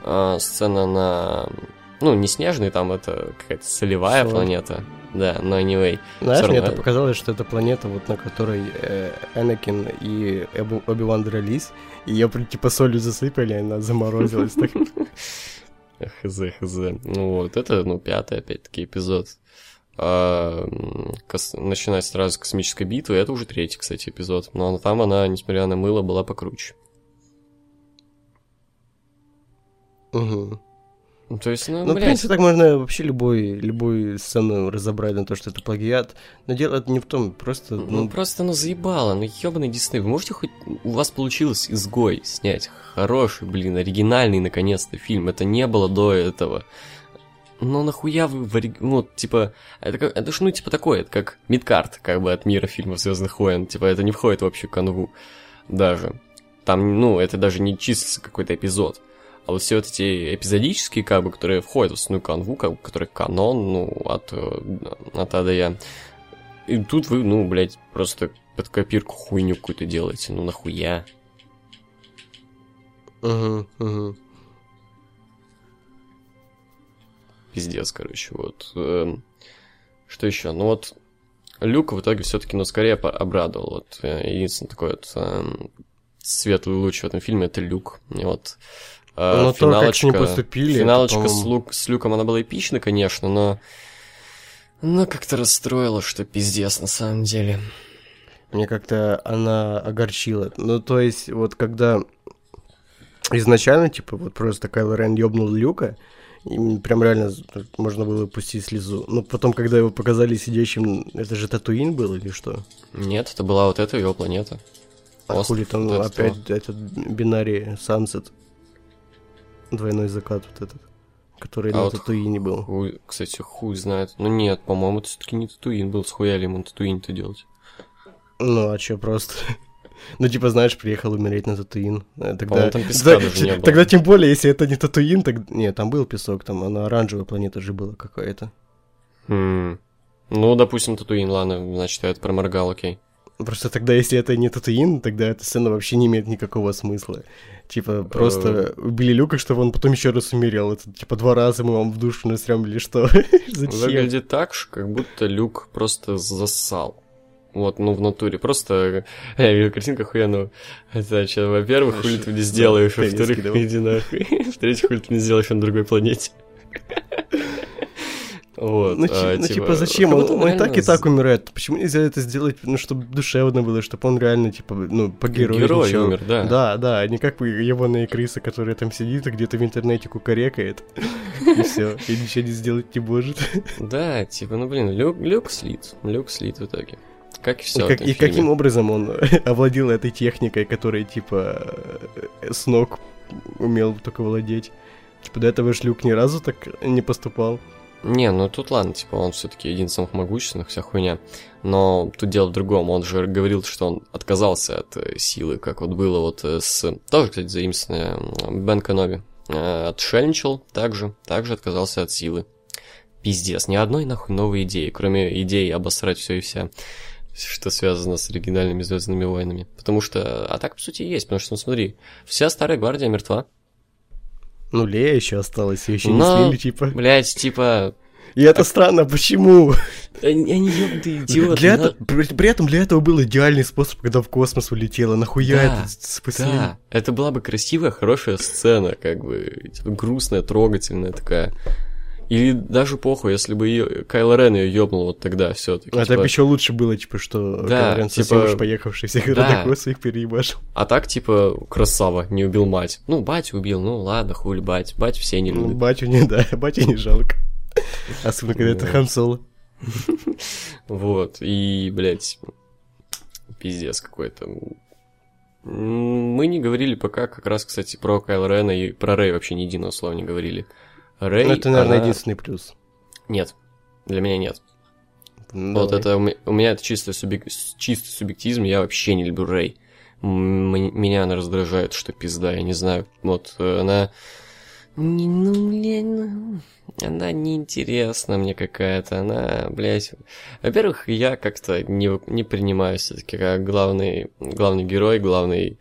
А, сцена на ну, не снежный, там это какая-то солевая Соль. планета. Да, но anyway. Знаешь, мне это показалось, что это планета, вот на которой э, Энакин и Оби-Ван дрались, и ее типа солью засыпали, она заморозилась так. Хз, хз. Ну вот, это, ну, пятый, опять-таки, эпизод. А, кос... Начинать сразу с космической битвы, это уже третий, кстати, эпизод. Но там она, несмотря на мыло, была покруче. Угу. Ну, то есть, ну, ну в принципе, так можно вообще любой, любую сцену разобрать на то, что это плагиат. Но дело это не в том, просто... Ну, ну просто, ну, заебало, ну, ёбаный Дисней. Вы можете хоть... У вас получилось «Изгой» снять хороший, блин, оригинальный, наконец-то, фильм. Это не было до этого. Ну, нахуя вы в ори... Ну, типа, это, как... это ж, ну, типа, такое, это как мидкарт, как бы, от мира фильмов Звездных войн. Типа, это не входит в общую канву даже. Там, ну, это даже не числится какой-то эпизод. А вот все вот эти эпизодические, как бы, которые входят в основную канву, как бы, которые канон, ну, от, э, от А до Я. И тут вы, ну, блядь, просто под копирку хуйню какую-то делаете. Ну, нахуя? Угу, угу. Пиздец, короче, вот. Эм, что еще? Ну вот, Люк в итоге все-таки, ну, скорее обрадовал. Вот, э, единственный такой вот эм, светлый луч в этом фильме это Люк. И вот но финалочка, то, как поступили, финалочка это, с, Люк, с Люком, она была эпична, конечно, но... Но как-то расстроила, что пиздец на самом деле. Мне как-то она огорчила. Ну, то есть, вот когда изначально, типа, вот просто Кайло Рен ёбнул Люка, и прям реально можно было пустить слезу. Но потом, когда его показали сидящим, это же Татуин был или что? Нет, это была вот эта его планета. А хули там опять этот бинарий Sunset. Двойной закат вот этот. Который а на вот Татуине был. Хуй, кстати, хуй знает. Ну нет, по-моему, это все-таки не Татуин был. Схуяли ему Татуин-то делать. Ну, а чё, просто... Ну, типа, знаешь, приехал умереть на Татуин. Э, тогда... там песка да, даже не было. Тогда тем более, если это не Татуин, так... Нет, там был песок, там она оранжевая планета же была какая-то. Хм. Ну, допустим, Татуин, ладно, значит, я это проморгал, окей. Просто тогда, если это не Татуин, тогда эта сцена вообще не имеет никакого смысла. Типа, просто э. убили Люка, чтобы он потом еще раз умерел. Это, типа, два раза мы вам в душу насрем или что? Зачем? Выглядит так, как будто Люк просто засал. Вот, ну, в натуре. Просто я видел картинку охуенную. Это что, во-первых, хули ты не сделаешь, во-вторых, иди нахуй. В-третьих, хули ты не сделаешь на другой планете. Вот, ну, а, ну, типа, типа зачем? Он, он, он так и так умирает. Почему нельзя это сделать, ну, чтобы душевно было, чтобы он реально, типа, ну, по герою. Герой умер, да. Да, да, не как ебаная крыса, которая там сидит и где-то в интернете кукарекает. И все, и ничего не сделать не может. Да, типа, ну, блин, люк, люк слит. Люк слит в итоге. Как и все. И, как, и каким образом он овладел этой техникой, которой, типа, э, с ног умел только владеть? Типа, до этого шлюк ни разу так не поступал. Не, ну тут ладно, типа, он все-таки один из самых могущественных, вся хуйня. Но тут дело в другом. Он же говорил, что он отказался от э, силы, как вот было вот э, с... Тоже, кстати, заимствованное Бен Каноби. Отшельничал также, также отказался от силы. Пиздец, ни одной нахуй новой идеи, кроме идеи обосрать все и вся что связано с оригинальными Звездными войнами. Потому что, а так, по сути, есть, потому что, ну, смотри, вся старая гвардия мертва. Ну, Лея еще осталась, ее еще Но, не слили, типа. Блять, типа... И это странно, почему? Они, они ёбнутые идиоты. Для но... при, при этом для этого был идеальный способ, когда в космос улетела. Нахуя да, это спасли? Да, это была бы красивая, хорошая сцена, как бы, типа, грустная, трогательная такая. Или даже похуй, если бы ее, Кайло Рен ее ёбнул вот тогда все таки А типа... так еще лучше было, типа, что да, Кайло Рен типа... уж поехавший, всех да. родаков своих переебашил. А так, типа, красава, не убил мать. Ну, батю убил, ну ладно, хули бать, бать все не ну, любят. Ну, батю не, да, батю не жалко. Особенно, когда это Хан Соло. Вот, и, блядь, пиздец какой-то. Мы не говорили пока как раз, кстати, про Кайл Рена и про Рэй вообще ни единого слова не говорили. Рэй, ну, это, наверное, она... единственный плюс. Нет, для меня нет. Давай. Вот это у меня это чисто субъек... чистый субъектизм, я вообще не люблю Рэй. Меня она раздражает, что пизда, я не знаю. Вот э, она... Ну, блядь, ну... Она неинтересна мне какая-то, она, блядь... Во-первых, я как-то не, не принимаю все-таки как главный, главный герой, главный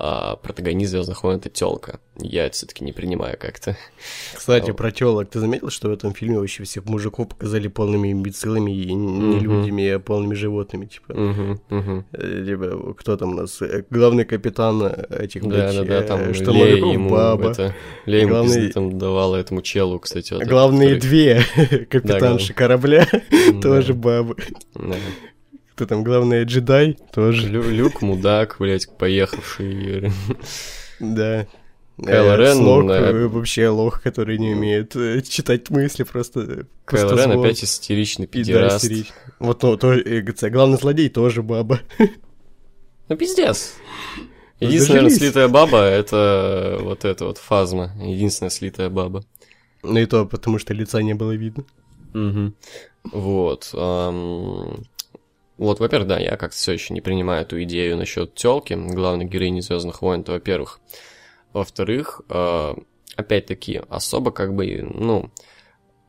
а протагонист Звездных войн это телка. Я это все-таки не принимаю как-то. Кстати, про телок. Ты заметил, что в этом фильме вообще всех мужиков показали полными имбецилами и не людьми, а полными животными, типа. Э, типа, кто там у нас? Э, главный капитан этих, Да, да, да, там что Лея ему баба. Это, Лея ему главный... там давала этому челу, кстати. Вот Главные который... две капитанши корабля тоже бабы. Кто там, главное, джедай тоже. Лю Люк, мудак, блядь, поехавший. Да. Кайло э, Рен... Слог, э, вообще лох, который не умеет э, читать мысли, просто... Кайло Рен опять истеричный пидераст. Да, Вот, ну, то, главный злодей тоже баба. Ну, пиздец. Единственная слитая баба — это вот эта вот фазма. Единственная слитая баба. Ну и то, потому что лица не было видно. Угу. Вот. Эм... Вот, во-первых, да, я как-то все еще не принимаю эту идею насчет телки, главной героини Звездных войн, это во-первых. Во-вторых, э, опять-таки, особо как бы, ну,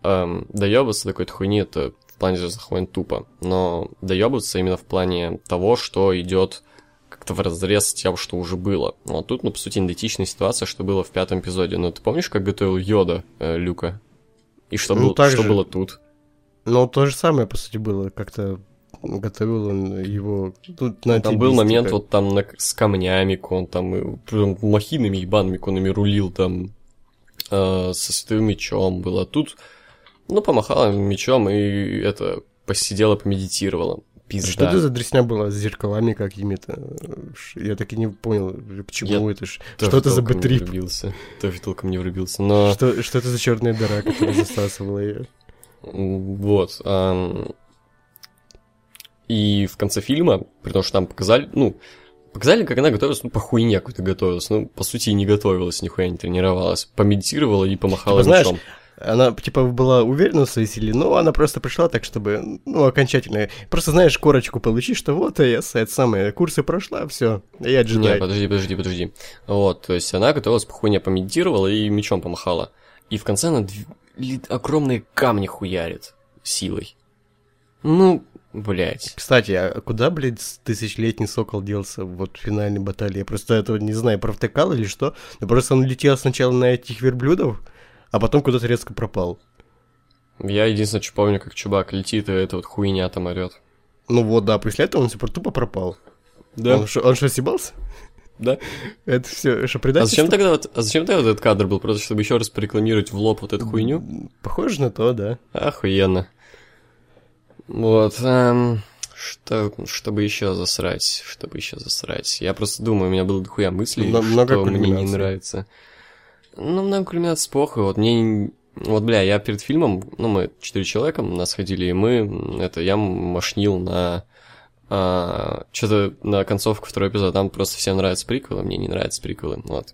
э, доебаться до какой-то хуйни, это в плане Звездных войн тупо. Но доебаться именно в плане того, что идет как-то в разрез с тем, что уже было. Вот тут, ну, по сути, идентичная ситуация, что было в пятом эпизоде. Но ты помнишь, как готовил Йода э, Люка? И что, Ну, так что же. было тут? Ну, то же самое, по сути, было. Как-то готовил он его... Тут на Там был момент вот там на- с камнями, он там и прям махинами ебаными конами рулил там э, со святым мечом было. А тут, ну, помахала мечом и это, посидела, помедитировала. Пизда. Что это за дресня была с зеркалами какими-то? Я так и не понял, почему Я это ж... Что это за бэтрип? врубился. Тоже толком не врубился. Но Что, что это за черная дыра, которая засасывала ее? вот. И в конце фильма, при том, что там показали, ну, показали, как она готовилась, ну, по хуйне какой-то готовилась. Ну, по сути, и не готовилась, нихуя не тренировалась. Помедитировала и помахала Типа, знаешь, мечом. Она, типа, была уверена в своей силе, но она просто пришла так, чтобы, ну, окончательно... Просто, знаешь, корочку получить, что вот я, это самое, курсы прошла, все, я Не, джедай. подожди, подожди, подожди. Вот, то есть она готовилась по хуйне, помедитировала и мечом помахала. И в конце она дв- огромные камни хуярит силой. Ну, блядь. Кстати, а куда, блядь, тысячелетний сокол делся вот в финальной баталии? Я просто этого не знаю, провтыкал или что. Но просто он летел сначала на этих верблюдов, а потом куда-то резко пропал. Я единственное, что помню, как чувак летит, и эта вот хуйня там орет. Ну вот, да, после этого он типа тупо пропал. Он что, он что, съебался? Да. Это все, что А предательство? зачем тогда вот, а зачем тогда вот этот кадр был? Просто чтобы еще раз порекламировать в лоб вот эту хуйню? Похоже на то, да. Охуенно. Вот, эм, что, чтобы еще засрать, чтобы еще засрать. Я просто думаю, у меня было дохуя мыслей, Мно- много что мне не нравится. Ну, много кульминаций плохо, вот мне... не- Вот, бля, я перед фильмом, ну, мы четыре человека, нас ходили, и мы, это, я мошнил на... что-то на концовку второго эпизода, там просто всем нравятся приквелы, мне не нравятся приквелы, вот.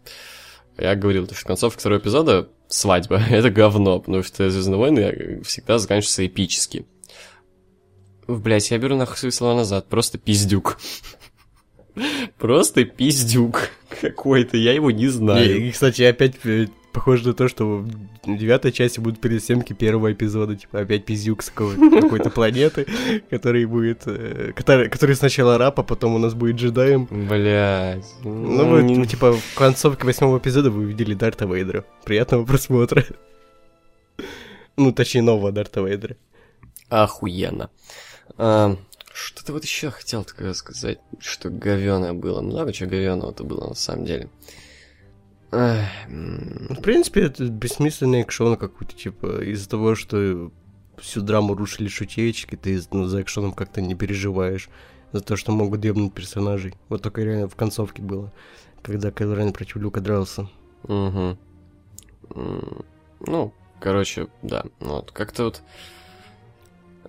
Я говорил, что концовка второго эпизода свадьба, это говно, потому что Звездные войны всегда заканчиваются эпически. Блять, я беру нахуй свои слова назад, просто пиздюк. Просто пиздюк какой-то, я его не знаю. И, кстати, опять э, похоже на то, что в девятой части будут пересъемки первого эпизода, типа опять пиздюк с какой- какой-то планеты, который будет, э, который, который сначала раб, а потом у нас будет джедаем. Блять. Ну, вы, типа, в концовке восьмого эпизода вы увидели Дарта Вейдера. Приятного просмотра. Ну, точнее, нового Дарта Вейдера. Охуенно. А, что-то вот еще хотел такое сказать, что говёное было. Много чего говёного-то было на самом деле. Ну, В принципе, это бессмысленный экшон какой-то, типа, из-за того, что всю драму рушили шутеечки, ты ну, за экшоном как-то не переживаешь. За то, что могут дебнуть персонажей. Вот только реально в концовке было, когда Кайл Рен против Люка дрался. М, Ну, короче, да. Вот, как-то вот...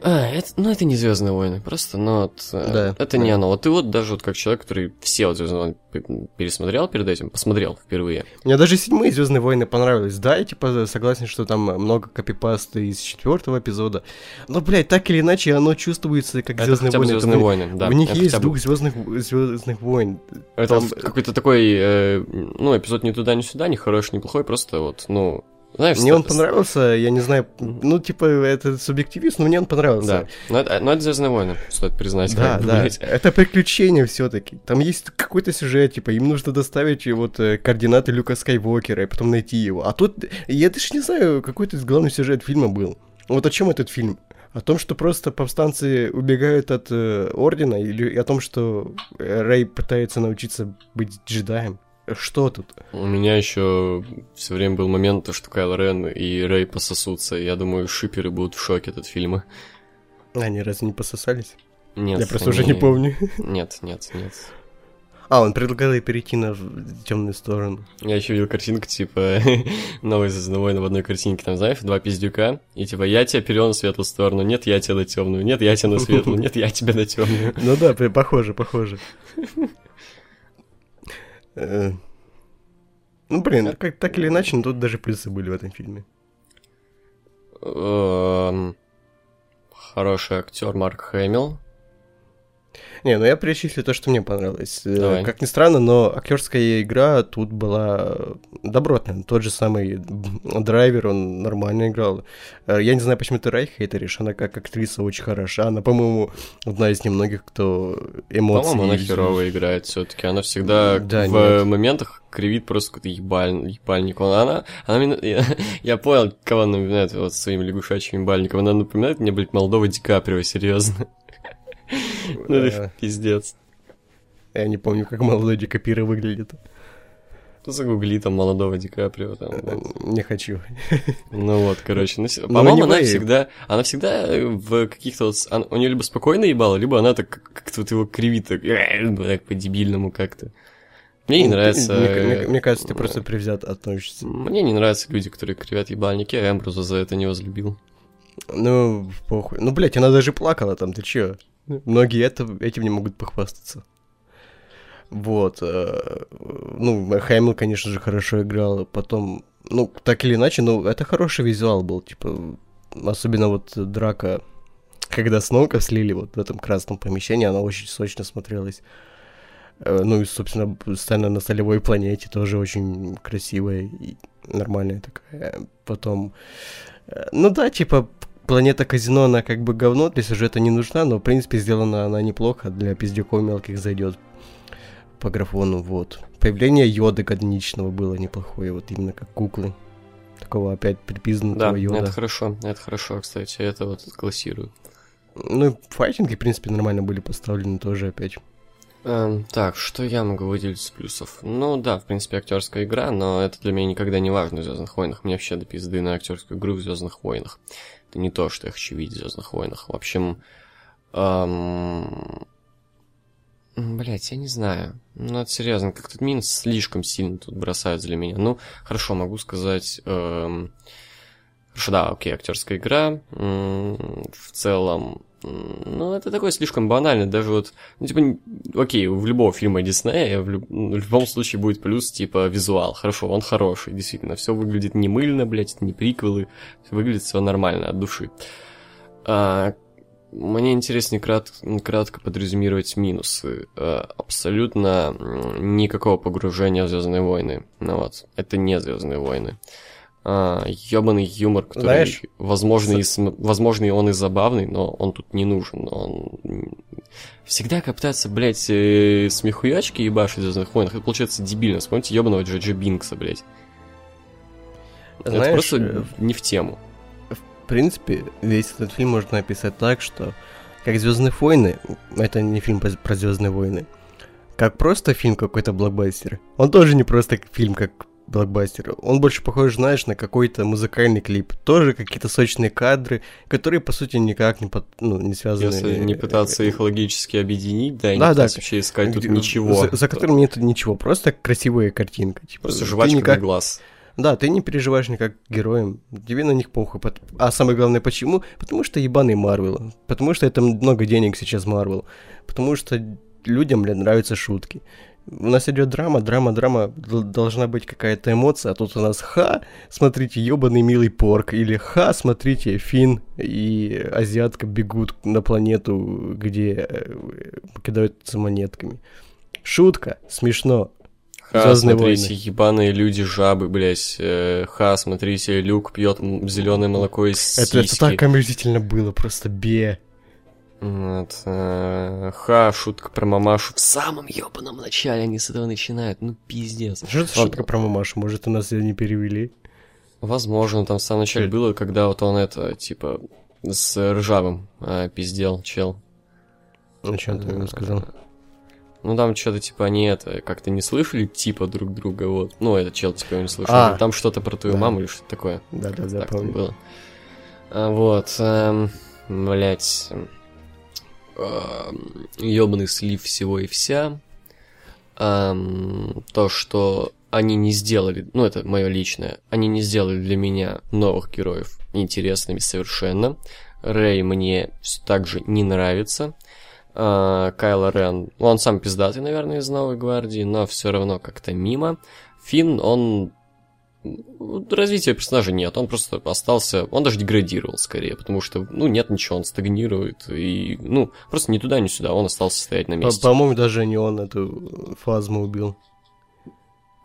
А, это, ну, это не Звездные войны, просто, ну, вот, э, Да, это да. не оно. Вот ты вот даже вот как человек, который все вот Звездные войны пересмотрел перед этим, посмотрел впервые. Мне даже седьмые Звездные войны понравились. Да, я типа согласен, что там много копипаста из четвертого эпизода. Но, блядь, так или иначе, оно чувствуется как Звездные войны. Звездные войны, да. в них есть дух звездных, звездных войн. Это Там- вот какой-то такой, э, ну, эпизод ни туда, ни сюда, ни хороший, ни плохой, просто вот, ну, знаешь... Мне он ста- понравился, я не знаю, ну, типа, это субъективист, но мне он понравился. Да, но это, но это Звездные войны, стоит признать. Да, да, блядь. это приключение все-таки. Там есть какой-то сюжет, типа, им нужно доставить вот э, координаты Люка Скайуокера и потом найти его. А тут, я даже не знаю, какой-то главный сюжет фильма был. Вот о чем этот фильм? О том, что просто повстанцы убегают от э, Ордена, или о том, что э, Рэй пытается научиться быть джедаем? Что тут? У меня еще все время был момент, то, что Кайл Рен и Рэй пососутся. Я думаю, шиперы будут в шоке от фильма. Они разве не пососались? Нет. я просто уже они- не помню. Нет, нет, нет. А, он предлагал ей перейти на темную сторону. Я еще видел картинку, типа, новый войны в одной картинке, там, знаешь, два пиздюка, и типа, я тебя перевел на светлую сторону, нет, я тебя на темную, нет, я тебя на светлую, нет, я тебя на темную. Ну да, похоже, похоже. Э, Ну, блин, как так или иначе, но тут даже плюсы были в этом фильме. Эм, Хороший актер Марк Хэмилл. Не, ну я перечислю то, что мне понравилось. Э, Давай. Как ни странно, но актерская игра тут была добротная. Тот же самый драйвер, он нормально играл. Э, Я не знаю, почему ты Рай хейтеришь, она как актриса очень хороша. Она, по-моему, одна из немногих, кто эмоции... По-моему, она херово играет все-таки. Она всегда Да, в нет. моментах кривит просто какой-то ебаль... ебальник. Она, она меня- я, я понял, кого она напоминает вот своим лягушачьим ебальником. Она напоминает мне, блядь, Молдова Ди Каприо, серьезно. Ну Э. это пиздец. Я не помню, как молодой Ди Каприо выглядит. Ну, загугли там молодого Ди Каприо. Там, вот. Не хочу. Ну вот, короче. ну, Ну, По-моему, она anyway. всегда... Она всегда в каких-то вот... она- У нее либо спокойно ебало, либо она так как-то вот его кривит, так, так по-дебильному как-то. Мне не Ну, ты- нравится... Мне, мне- э, мне кажется, ты просто привзят относишься. Мне не нравятся люди, которые кривят ебальники, а Эмбруза за это не возлюбил. Ну, похуй. Ну, блядь, она даже плакала там, ты чё? Многие это, этим не могут похвастаться. Вот. э, Ну, Хэмилл, конечно же, хорошо играл. Потом, ну, так или иначе, ну, это хороший визуал был. Типа, особенно вот драка, когда Сноука слили вот в этом красном помещении, она очень сочно смотрелась. Э, Ну и, собственно, сцена на солевой планете тоже очень красивая и нормальная такая. Потом, э, ну да, типа, планета казино, она как бы говно, для сюжета не нужна, но, в принципе, сделана она неплохо, для пиздюков мелких зайдет по графону, вот. Появление Йоды годничного было неплохое, вот именно как куклы. Такого опять Да, припизнутого Йода. это хорошо, это хорошо, кстати, это вот классирую. Ну, и файтинги, в принципе, нормально были поставлены тоже опять. Эм, так, что я могу выделить из плюсов? Ну да, в принципе, актерская игра, но это для меня никогда не важно в Звездных войнах. Мне вообще до пизды на актерскую игру в Звездных войнах. Не то, что я хочу видеть в Звездных войнах. В общем, эм... Блять, я не знаю. Ну, это серьезно, как-то минус слишком сильно тут бросаются для меня. Ну, хорошо, могу сказать... эм, Хорошо, да, окей, актерская игра. М, В целом, м, ну, это такое слишком банально. Даже вот, ну, типа, окей, в любого фильма Диснея в, люб- ну, в любом случае будет плюс, типа, визуал. Хорошо, он хороший, действительно. Все выглядит не мыльно, блядь, это не приквелы. Выглядит все нормально, от души. А, мне интереснее крат- кратко подрезюмировать минусы. А, абсолютно никакого погружения в Звездные войны. Ну вот, это не Звездные войны. А, ёбаный юмор, который, Знаешь, возможно, и см- возможно, и он и забавный, но он тут не нужен. Он всегда копытаться, блядь, э, смехуячки ебашить в Звездных войнах, это получается дебильно. Вспомните ёбаного Джоджи Бинкса, блядь. это Знаешь, просто э, не в тему. В принципе, весь этот фильм можно описать так, что как Звездные войны, это не фильм про Звездные войны, как просто фильм какой-то блокбастер. Он тоже не просто фильм как блокбастер. Он больше похож, знаешь, на какой-то музыкальный клип. Тоже какие-то сочные кадры, которые, по сути, никак не, под- ну, не связаны... Если не пытаться их логически объединить, да, и не Да, да. пытаться вообще искать тут Где- ничего. За, за которым нет ничего, просто красивая картинка. Типа, Просто жвачка никак- на глаз. Да, ты не переживаешь никак к героям, тебе на них похуй. А самое главное, почему? Потому что ебаный Марвел. Потому что это много денег сейчас Марвел. Потому что людям, блин, нравятся шутки. У нас идет драма, драма, драма, дол- должна быть какая-то эмоция, а тут у нас ха, смотрите, ебаный милый порк, или ха, смотрите, Финн и азиатка бегут на планету, где э, кидаются монетками. Шутка, смешно. Ха, «Звездные смотрите, войны». ебаные люди-жабы, блядь. э, Ха, смотрите, Люк пьет зеленое молоко из Это, это сиськи. так омерзительно было, просто бе. Вот, э, ха, шутка про мамашу в самом ебаном начале они с этого начинают. Ну, пиздец. Что это шутка про мамашу? Может, у нас ее не перевели? Возможно, там в самом начале было, когда вот он это, типа, с ржавым э, пиздел, чел. Ну, что ты ему сказал? Ну, там что-то, типа, они это, как-то не слышали, типа, друг друга, вот. Ну, этот чел, типа, не слышал. А. Там что-то про твою Да. маму или что-то такое. Да-да-да, помню. было. А, вот, эм, блять, ебаный слив всего и вся. Эм, то, что они не сделали, ну это мое личное, они не сделали для меня новых героев интересными совершенно. Рэй мне все так же не нравится. А, Кайло Рен, ну, он сам пиздатый, наверное, из Новой Гвардии, но все равно как-то мимо. Финн, он развития персонажа нет, он просто остался, он даже деградировал скорее, потому что, ну, нет ничего, он стагнирует, и, ну, просто ни туда, ни сюда, он остался стоять на месте. По- по-моему, даже не он эту фазму убил.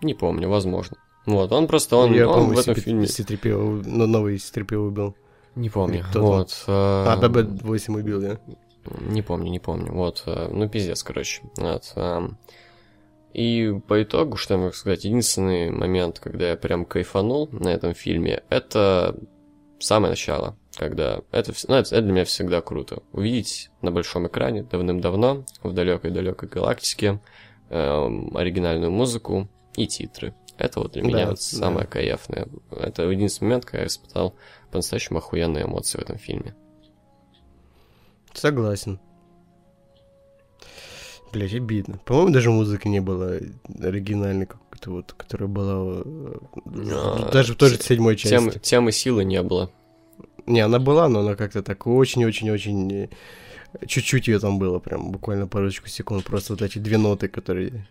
Не помню, возможно. Вот, он просто, он, Я, он в этом фильме... Си-3PO, уб- ну, новый Си-3PO убил. Не помню, вот. А, э, ББ-8 убил, я. Не помню, не помню. Вот, э, ну пиздец, короче. Вот, эм. И по итогу, что я могу сказать, единственный момент, когда я прям кайфанул на этом фильме, это самое начало, когда это, ну, это, это для меня всегда круто. Увидеть на большом экране давным-давно, в далекой-далекой галактике, эм, оригинальную музыку и титры. Это вот для Да, меня вот да. самое кайфное. Это единственный момент, когда я испытал по-настоящему охуенные эмоции в этом фильме. Согласен. Блять, обидно. По-моему, даже музыки не было оригинальной какой-то вот, которая была э, А, даже в той же седьмой части. Темы, темы силы не было. Не, она была, но она как-то так очень-очень-очень... э, Чуть-чуть ее там было, прям буквально парочку секунд. Просто вот эти две ноты, которые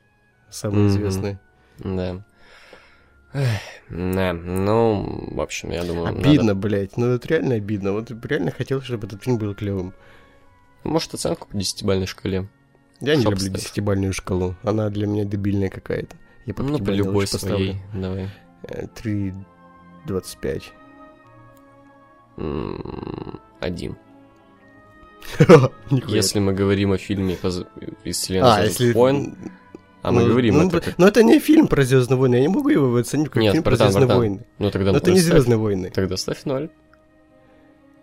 самые Мгм. известные. Да. Да, ну, в общем, я думаю, Обидно, надо- блять. Ну это реально обидно. Вот реально хотел, чтобы этот фильм был клевым. Может, оценку по десятибалльной шкале? Я не люблю десятибальную шкалу. Она для меня дебильная какая-то. Я по Ну, по любой своей. Давай. Э, 3,25. М, Один. Если мы говорим о фильме из вселенной А, «Звездных если... войн», а мы ну, говорим ну, это б- как... Но это не фильм про Звездные войны. Я не могу его оценить как Нет, фильм про братан, Звездные братан. войны. Ну, тогда Но это не Звездные войны. Тогда ставь ноль.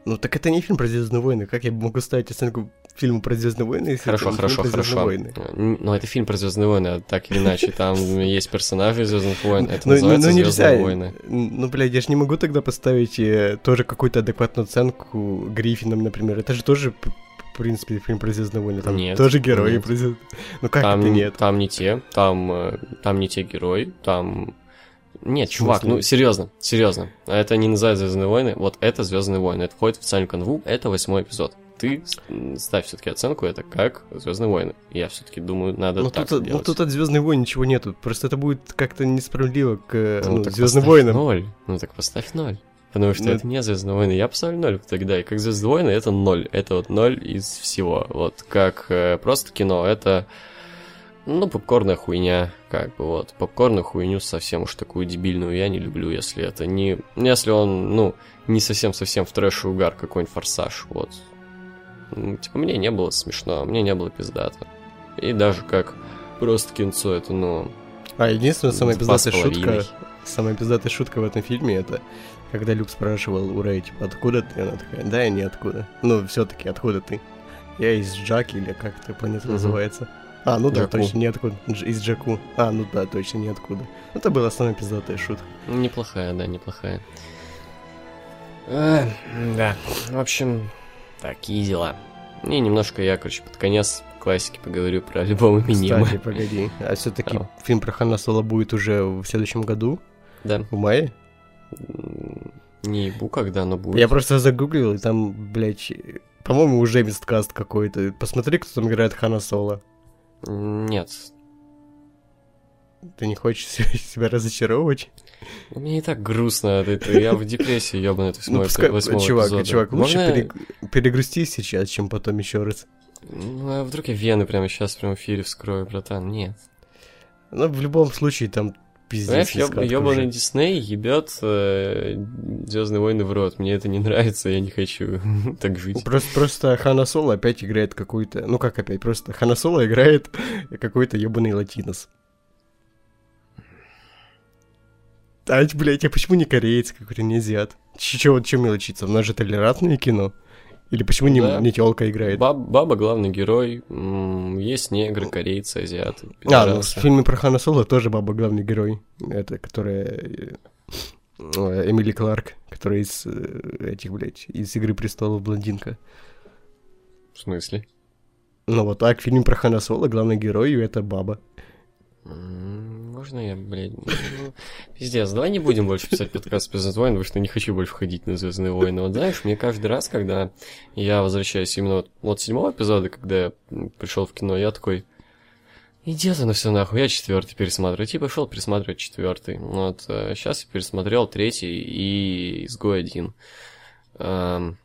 Ну так это не фильм про Звездные войны. Как я могу ставить оценку фильму про Звездные войны, если Хорошо, это хорошо, фильм про хорошо. Звездные войны? Но это фильм про Звездные войны, а так или иначе, там есть персонажи Звездных войн, это Ну, ну, называется ну, Звездные нельзя. войны. Ну, блядь, я же не могу тогда поставить э, тоже какую-то адекватную оценку Гриффинам, например. Это же тоже, в принципе, фильм про Звездные войны. Там Нет, тоже герои нет. про Звездные Ну как там, это нет? Там не те, там, э, там не те герои, там... Нет, чувак, ну серьезно, серьезно. Это не называется Звездные войны, вот это Звездные войны. Это входит в официальную канву, это восьмой эпизод. Ты ставь все-таки оценку, это как Звездные войны. Я все-таки думаю, надо Ну так тут, ну делать. тут от Звездных войн ничего нету. Просто это будет как-то несправедливо к э, Ну, ну, Звездным войнам. ноль. Ну так поставь ноль. Потому что Ну, это не Звездные войны. Я поставлю ноль тогда. И как Звездные войны это ноль. Это вот ноль из всего. Вот как э, просто кино, это ну, попкорная хуйня, как бы вот. Попкорную хуйню совсем уж такую дебильную я не люблю, если это не... Если он, ну, не совсем-совсем в трэш и угар какой-нибудь форсаж, вот. Ну, Типа, мне не было смешно, мне не было пиздато. И даже как просто кинцо, это, ну... А единственная самая пиздатая шутка, самая пиздатая шутка в этом фильме это когда Люк спрашивал у Рэй, типа, откуда ты? Она такая, да, я не откуда. Ну, все-таки, откуда ты? Я из Джаки, или как эта планета Мгм. называется. А, ну да, Джаку. точно, ниоткуда. Дж- из Джаку. А, ну да, точно, ниоткуда. Это была самая пиздатая шутка. Неплохая, да, неплохая. Э, да, в общем, такие дела. И немножко я, короче, под конец классики поговорю про альбом Эминема. Кстати, погоди. А все-таки Ау. фильм про Хана Соло будет уже в следующем году, Да. в мае? Не ебу, когда оно будет. Я просто загуглил, и там, блядь, по-моему, уже мисткаст какой-то. Посмотри, кто там играет Хана Соло. Нет. Ты не хочешь себя разочаровывать? Мне и так грустно. Это, это я в депрессии, ебаный, это Ну, пускай, чувак, эпизода. чувак, лучше Можно- перег- перегрусти сейчас, чем потом еще раз. Ну, а вдруг я вены прямо сейчас в прямом эфире вскрою, братан? Нет. Ну, в любом случае, там пиздец. Знаешь, ебаный. Дисней ебет Звездные войны в рот. Мне это не нравится, я не хочу так жить. Просто, просто Хана Соло опять играет какой-то... Ну, как опять? Просто Хана Соло играет какой-то ебаный латинос. А, блядь, а почему не кореец какой-то, не азиат? Чего, чем мелочиться? У нас же толерантное кино. Или почему не, Да. не телка играет? Баб- баба главный герой, есть негры, корейцы, азиаты. А, ну, в пидорасы. фильме про Хана Соло тоже баба главный герой. Это, которая... э, э, Эмили Кларк, которая из э, этих, блядь, из «Игры престолов» блондинка. В смысле? Ну вот так, в фильме про Хана Соло главный герой — это баба. Можно я, блядь? ну, Пиздец, давай не будем больше писать подкаст про Звездные войны, потому что не хочу больше ходить на Звездные войны. Вот знаешь, мне каждый раз, когда я возвращаюсь именно вот, вот седьмого эпизода, когда я пришел в кино, я такой, Иди на все нахуй, я четвертый пересматриваю. Типа шел пересматривать четвертый. Вот, сейчас я пересмотрел третий и изгой один. Эм,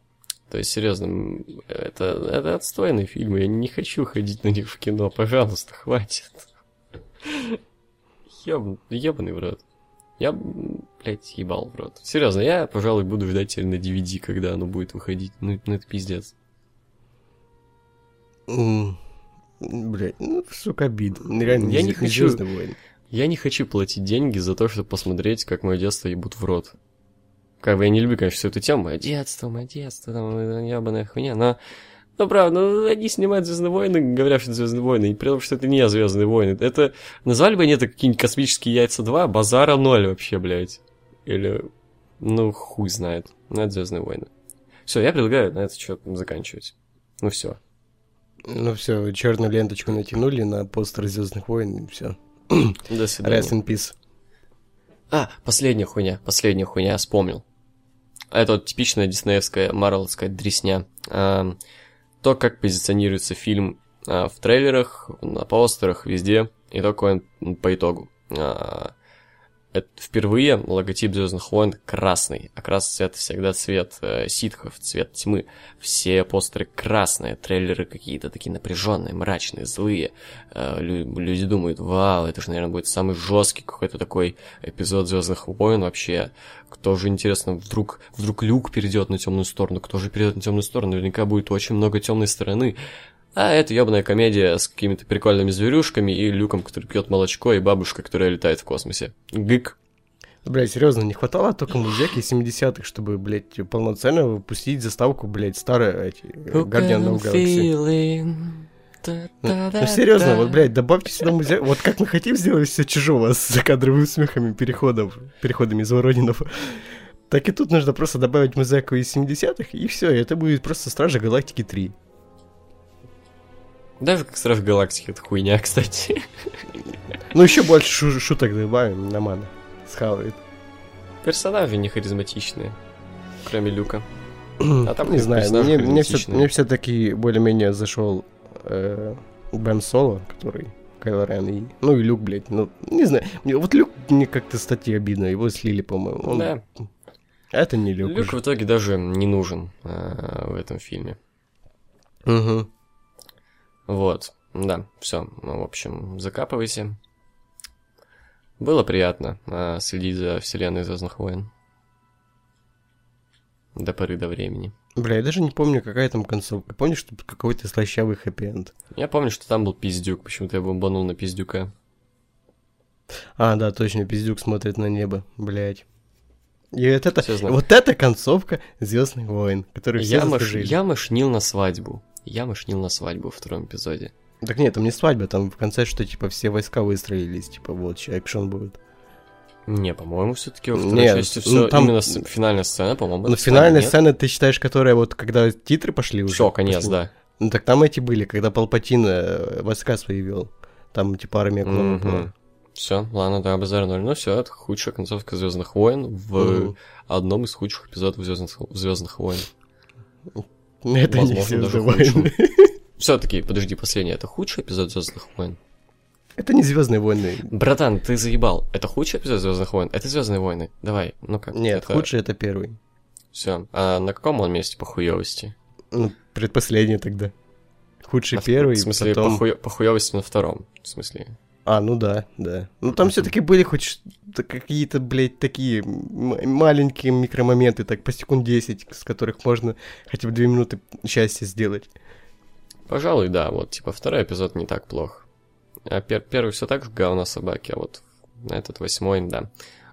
то есть, серьезно, это, это отстойный фильм, я не хочу ходить на них в кино, пожалуйста, хватит. Еб, ебаный в рот. Я, блядь, ебал в рот. Серьезно, я, пожалуй, буду ждать теперь на DVD, когда оно будет выходить. Ну, ну это пиздец. Mm, блядь, ну, сука, обидно. Реально, я не хочу... Я не хочу платить деньги за то, чтобы посмотреть, как мое детство ебут в рот. Как бы я не люблю, конечно, всю эту тему. Мое детство, мое детство, там, ебаная хуйня, но... Ну, правда, ну, они снимают Звездные войны, говорят, что Звездные войны, и при том, что это не Звездные войны. Это назвали бы они это какие-нибудь космические яйца 2, базара 0 вообще, блядь. Или. Ну, хуй знает. Ну, это Звездные войны. Все, я предлагаю на это что заканчивать. Ну все. Ну все, черную ленточку натянули на постер Звездных войн, и все. До свидания. Rest in peace. А, последняя хуйня, последняя хуйня, вспомнил. Это вот типичная диснеевская, марвелская дресня. А, то, как позиционируется фильм а, в трейлерах, на постерах, везде, и то, какой он по итогу. Это впервые логотип Звездных войн красный, а красный цвет всегда цвет э, ситхов, цвет тьмы. Все постеры красные, трейлеры какие-то такие напряженные, мрачные, злые. Э, лю- люди думают, вау, это же, наверное, будет самый жесткий какой-то такой эпизод Звездных войн вообще. Кто же, интересно, вдруг, вдруг Люк перейдет на темную сторону, кто же перейдет на темную сторону, наверняка будет очень много темной стороны. А это ебаная комедия с какими-то прикольными зверюшками и Люком, который пьет молочко, и бабушка, которая летает в космосе. Гык. Блять, серьезно, не хватало только музыки 70-х, чтобы, блядь, полноценно выпустить заставку, блядь, старые эти Guardian of Galaxy. Ну, серьезно, вот, блядь, добавьте сюда музей. Вот как мы хотим сделать все чужого с закадровыми смехами переходов, переходами из Воронинов. Так и тут нужно просто добавить музыку из 70-х, и все, это будет просто Стражи Галактики 3. Даже как Страж Галактики, это хуйня, кстати. Ну, еще больше шу- шуток добавим, нормально. Схавает. Персонажи не харизматичные, кроме Люка. А там, не знаю, мне, мне, все, мне все-таки более-менее зашел э, Бен Соло, который Кайло Рен и... Ну и Люк, блядь, ну, не знаю. Мне, вот Люк мне как-то, кстати, обидно. Его слили, по-моему. Он... Да. Это не Люк. Люк уже. в итоге даже не нужен э, в этом фильме. Угу. Вот, да, все, ну, в общем, закапывайся. Было приятно э, следить за вселенной Звездных войн. До поры до времени. Бля, я даже не помню, какая там концовка. Помнишь, что какой-то слащавый хэппи-энд? Я помню, что там был пиздюк, почему-то я бомбанул на пиздюка. А, да, точно, пиздюк смотрит на небо, блядь. И вот это, вот это концовка Звездных войн, которую все Я, маш... я мошнил на свадьбу. Я мошнил на свадьбу во втором эпизоде. Так нет, там не свадьба, там в конце, что типа все войска выстроились, типа вот, экшен будет. Не, по-моему, все-таки во второй Нет, части ну, все там- именно с- финальная сцена, по-моему. Ну, финальная нет? сцена, ты считаешь, которая вот, когда титры пошли уже? Все, конец, пошли? да. Ну, так там эти были, когда Палпатин э, войска свои вел. Там, типа, армия клонов была. Все, ладно, да, базар ноль. Ну все, это худшая концовка Звездных войн в Мгм. одном из худших эпизодов Звездных, Звездных войн. Это не Возможно, все даже войны. Все-таки, подожди, последний, это худший эпизод Звездных войн? Это не Звездные войны. Братан, ты заебал. Это худший эпизод Звездных войн? Это Звездные войны. Давай, ну как? Нет, худший это первый. Все. А на каком он месте по хуёвости? Ну, предпоследний тогда. Худший На- первый, В смысле, потом... по, хуё- по хуёвости на втором. В смысле. А, ну да, да. Ну там все-таки были хоть какие-то, блядь, такие маленькие микромоменты, так по секунд 10, с которых можно хотя бы 2 минуты счастья сделать. Пожалуй, да, вот, типа, второй эпизод не так плох. А пер- первый все так же говно собаки, а вот этот восьмой, да.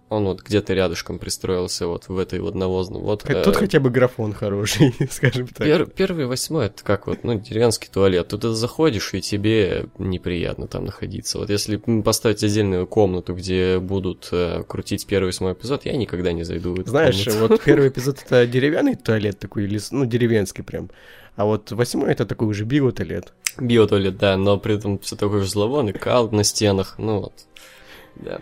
Он вот где-то рядышком пристроился вот в этой вот навозной. Вот, Х- Тут э, хотя бы графон хороший, скажем так. Пер- первый восьмой это как вот, ну, деревенский туалет. Тут ты заходишь, и тебе неприятно там находиться. Вот если поставить отдельную комнату, где будут э, крутить первый восьмой эпизод, я никогда не зайду в эту Знаешь, комнату. вот первый эпизод это деревянный туалет такой, лес, ну, деревенский прям. А вот восьмой это такой уже биотуалет. Биотуалет, да, но при этом все такой же зловонный, кал на стенах, ну вот. Да.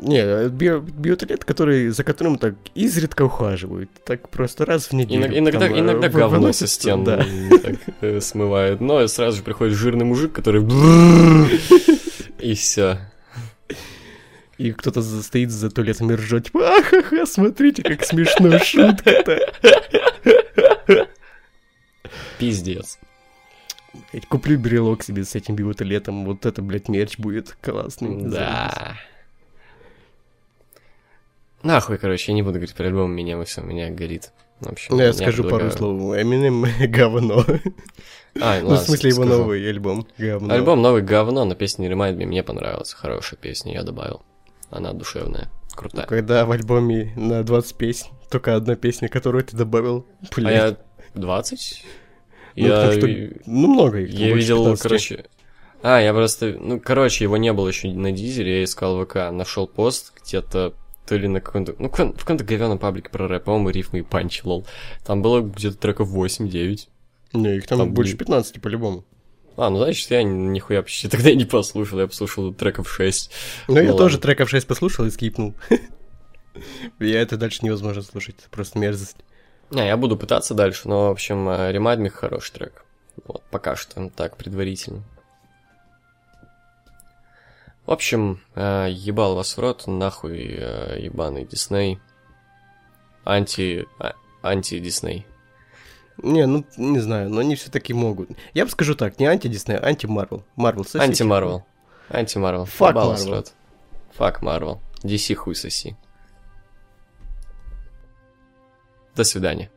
Не, био, биотуалет, который, за которым так изредка ухаживают. Так просто раз в неделю. Иногда, иногда, там, иногда э, говно выносится, со стен Да. так, э, смывает. Но сразу же приходит жирный мужик, который... И все. И кто-то стоит за туалетом и ржет, типа, ахаха, смотрите, как смешно, шутка-то. Пиздец. Куплю брелок себе с этим биотуалетом, вот это, блядь, мерч будет классный. Да. Нахуй, короче, я не буду говорить про альбом, меня все, меня горит. В общем, Ну, я скажу пару предлагаю- слов. Эминем говно. А, Ну, в ладно, смысле, его скажу. новый альбом. Говно. Альбом новый говно, но песня Remind Me мне понравилась. Хорошая песня, я добавил. Она душевная, крутая. Когда в альбоме на 20 песен только одна песня, которую ты добавил, А блядь. я 20? Ну, я потому что, ну, много их. я видел, 15. короче... А, я просто... Ну, короче, его не было еще на дизеле, я искал ВК, нашел пост где-то то ли на каком-то... Ну, в каком-то говёном паблике про рэп, по-моему, рифмы и панчи, лол. Там было где-то треков 8-9. Не, их там, Там больше не- 15 по-любому. А, ну, значит, я нихуя почти тогда не послушал, я послушал треков 6. Ну, я Ну, тоже ладно. треков 6 послушал и скипнул. Я это дальше невозможно слушать, это просто мерзость. Не, я буду пытаться дальше, но, в общем, э, Me хороший трек. Вот, пока что, так, предварительно. В общем, э, ебал вас в рот, нахуй, э, ебаный Дисней. Анти... а- Анти-Дисней. Не, ну, не знаю, но они все-таки могут. Я бы скажу так, не анти-Дисней, а анти-Марвел. Марвел сосите. Анти-Марвел. Анти-Марвел. Marvel. рот. Fuck Marvel. DC хуй соси. До свидания.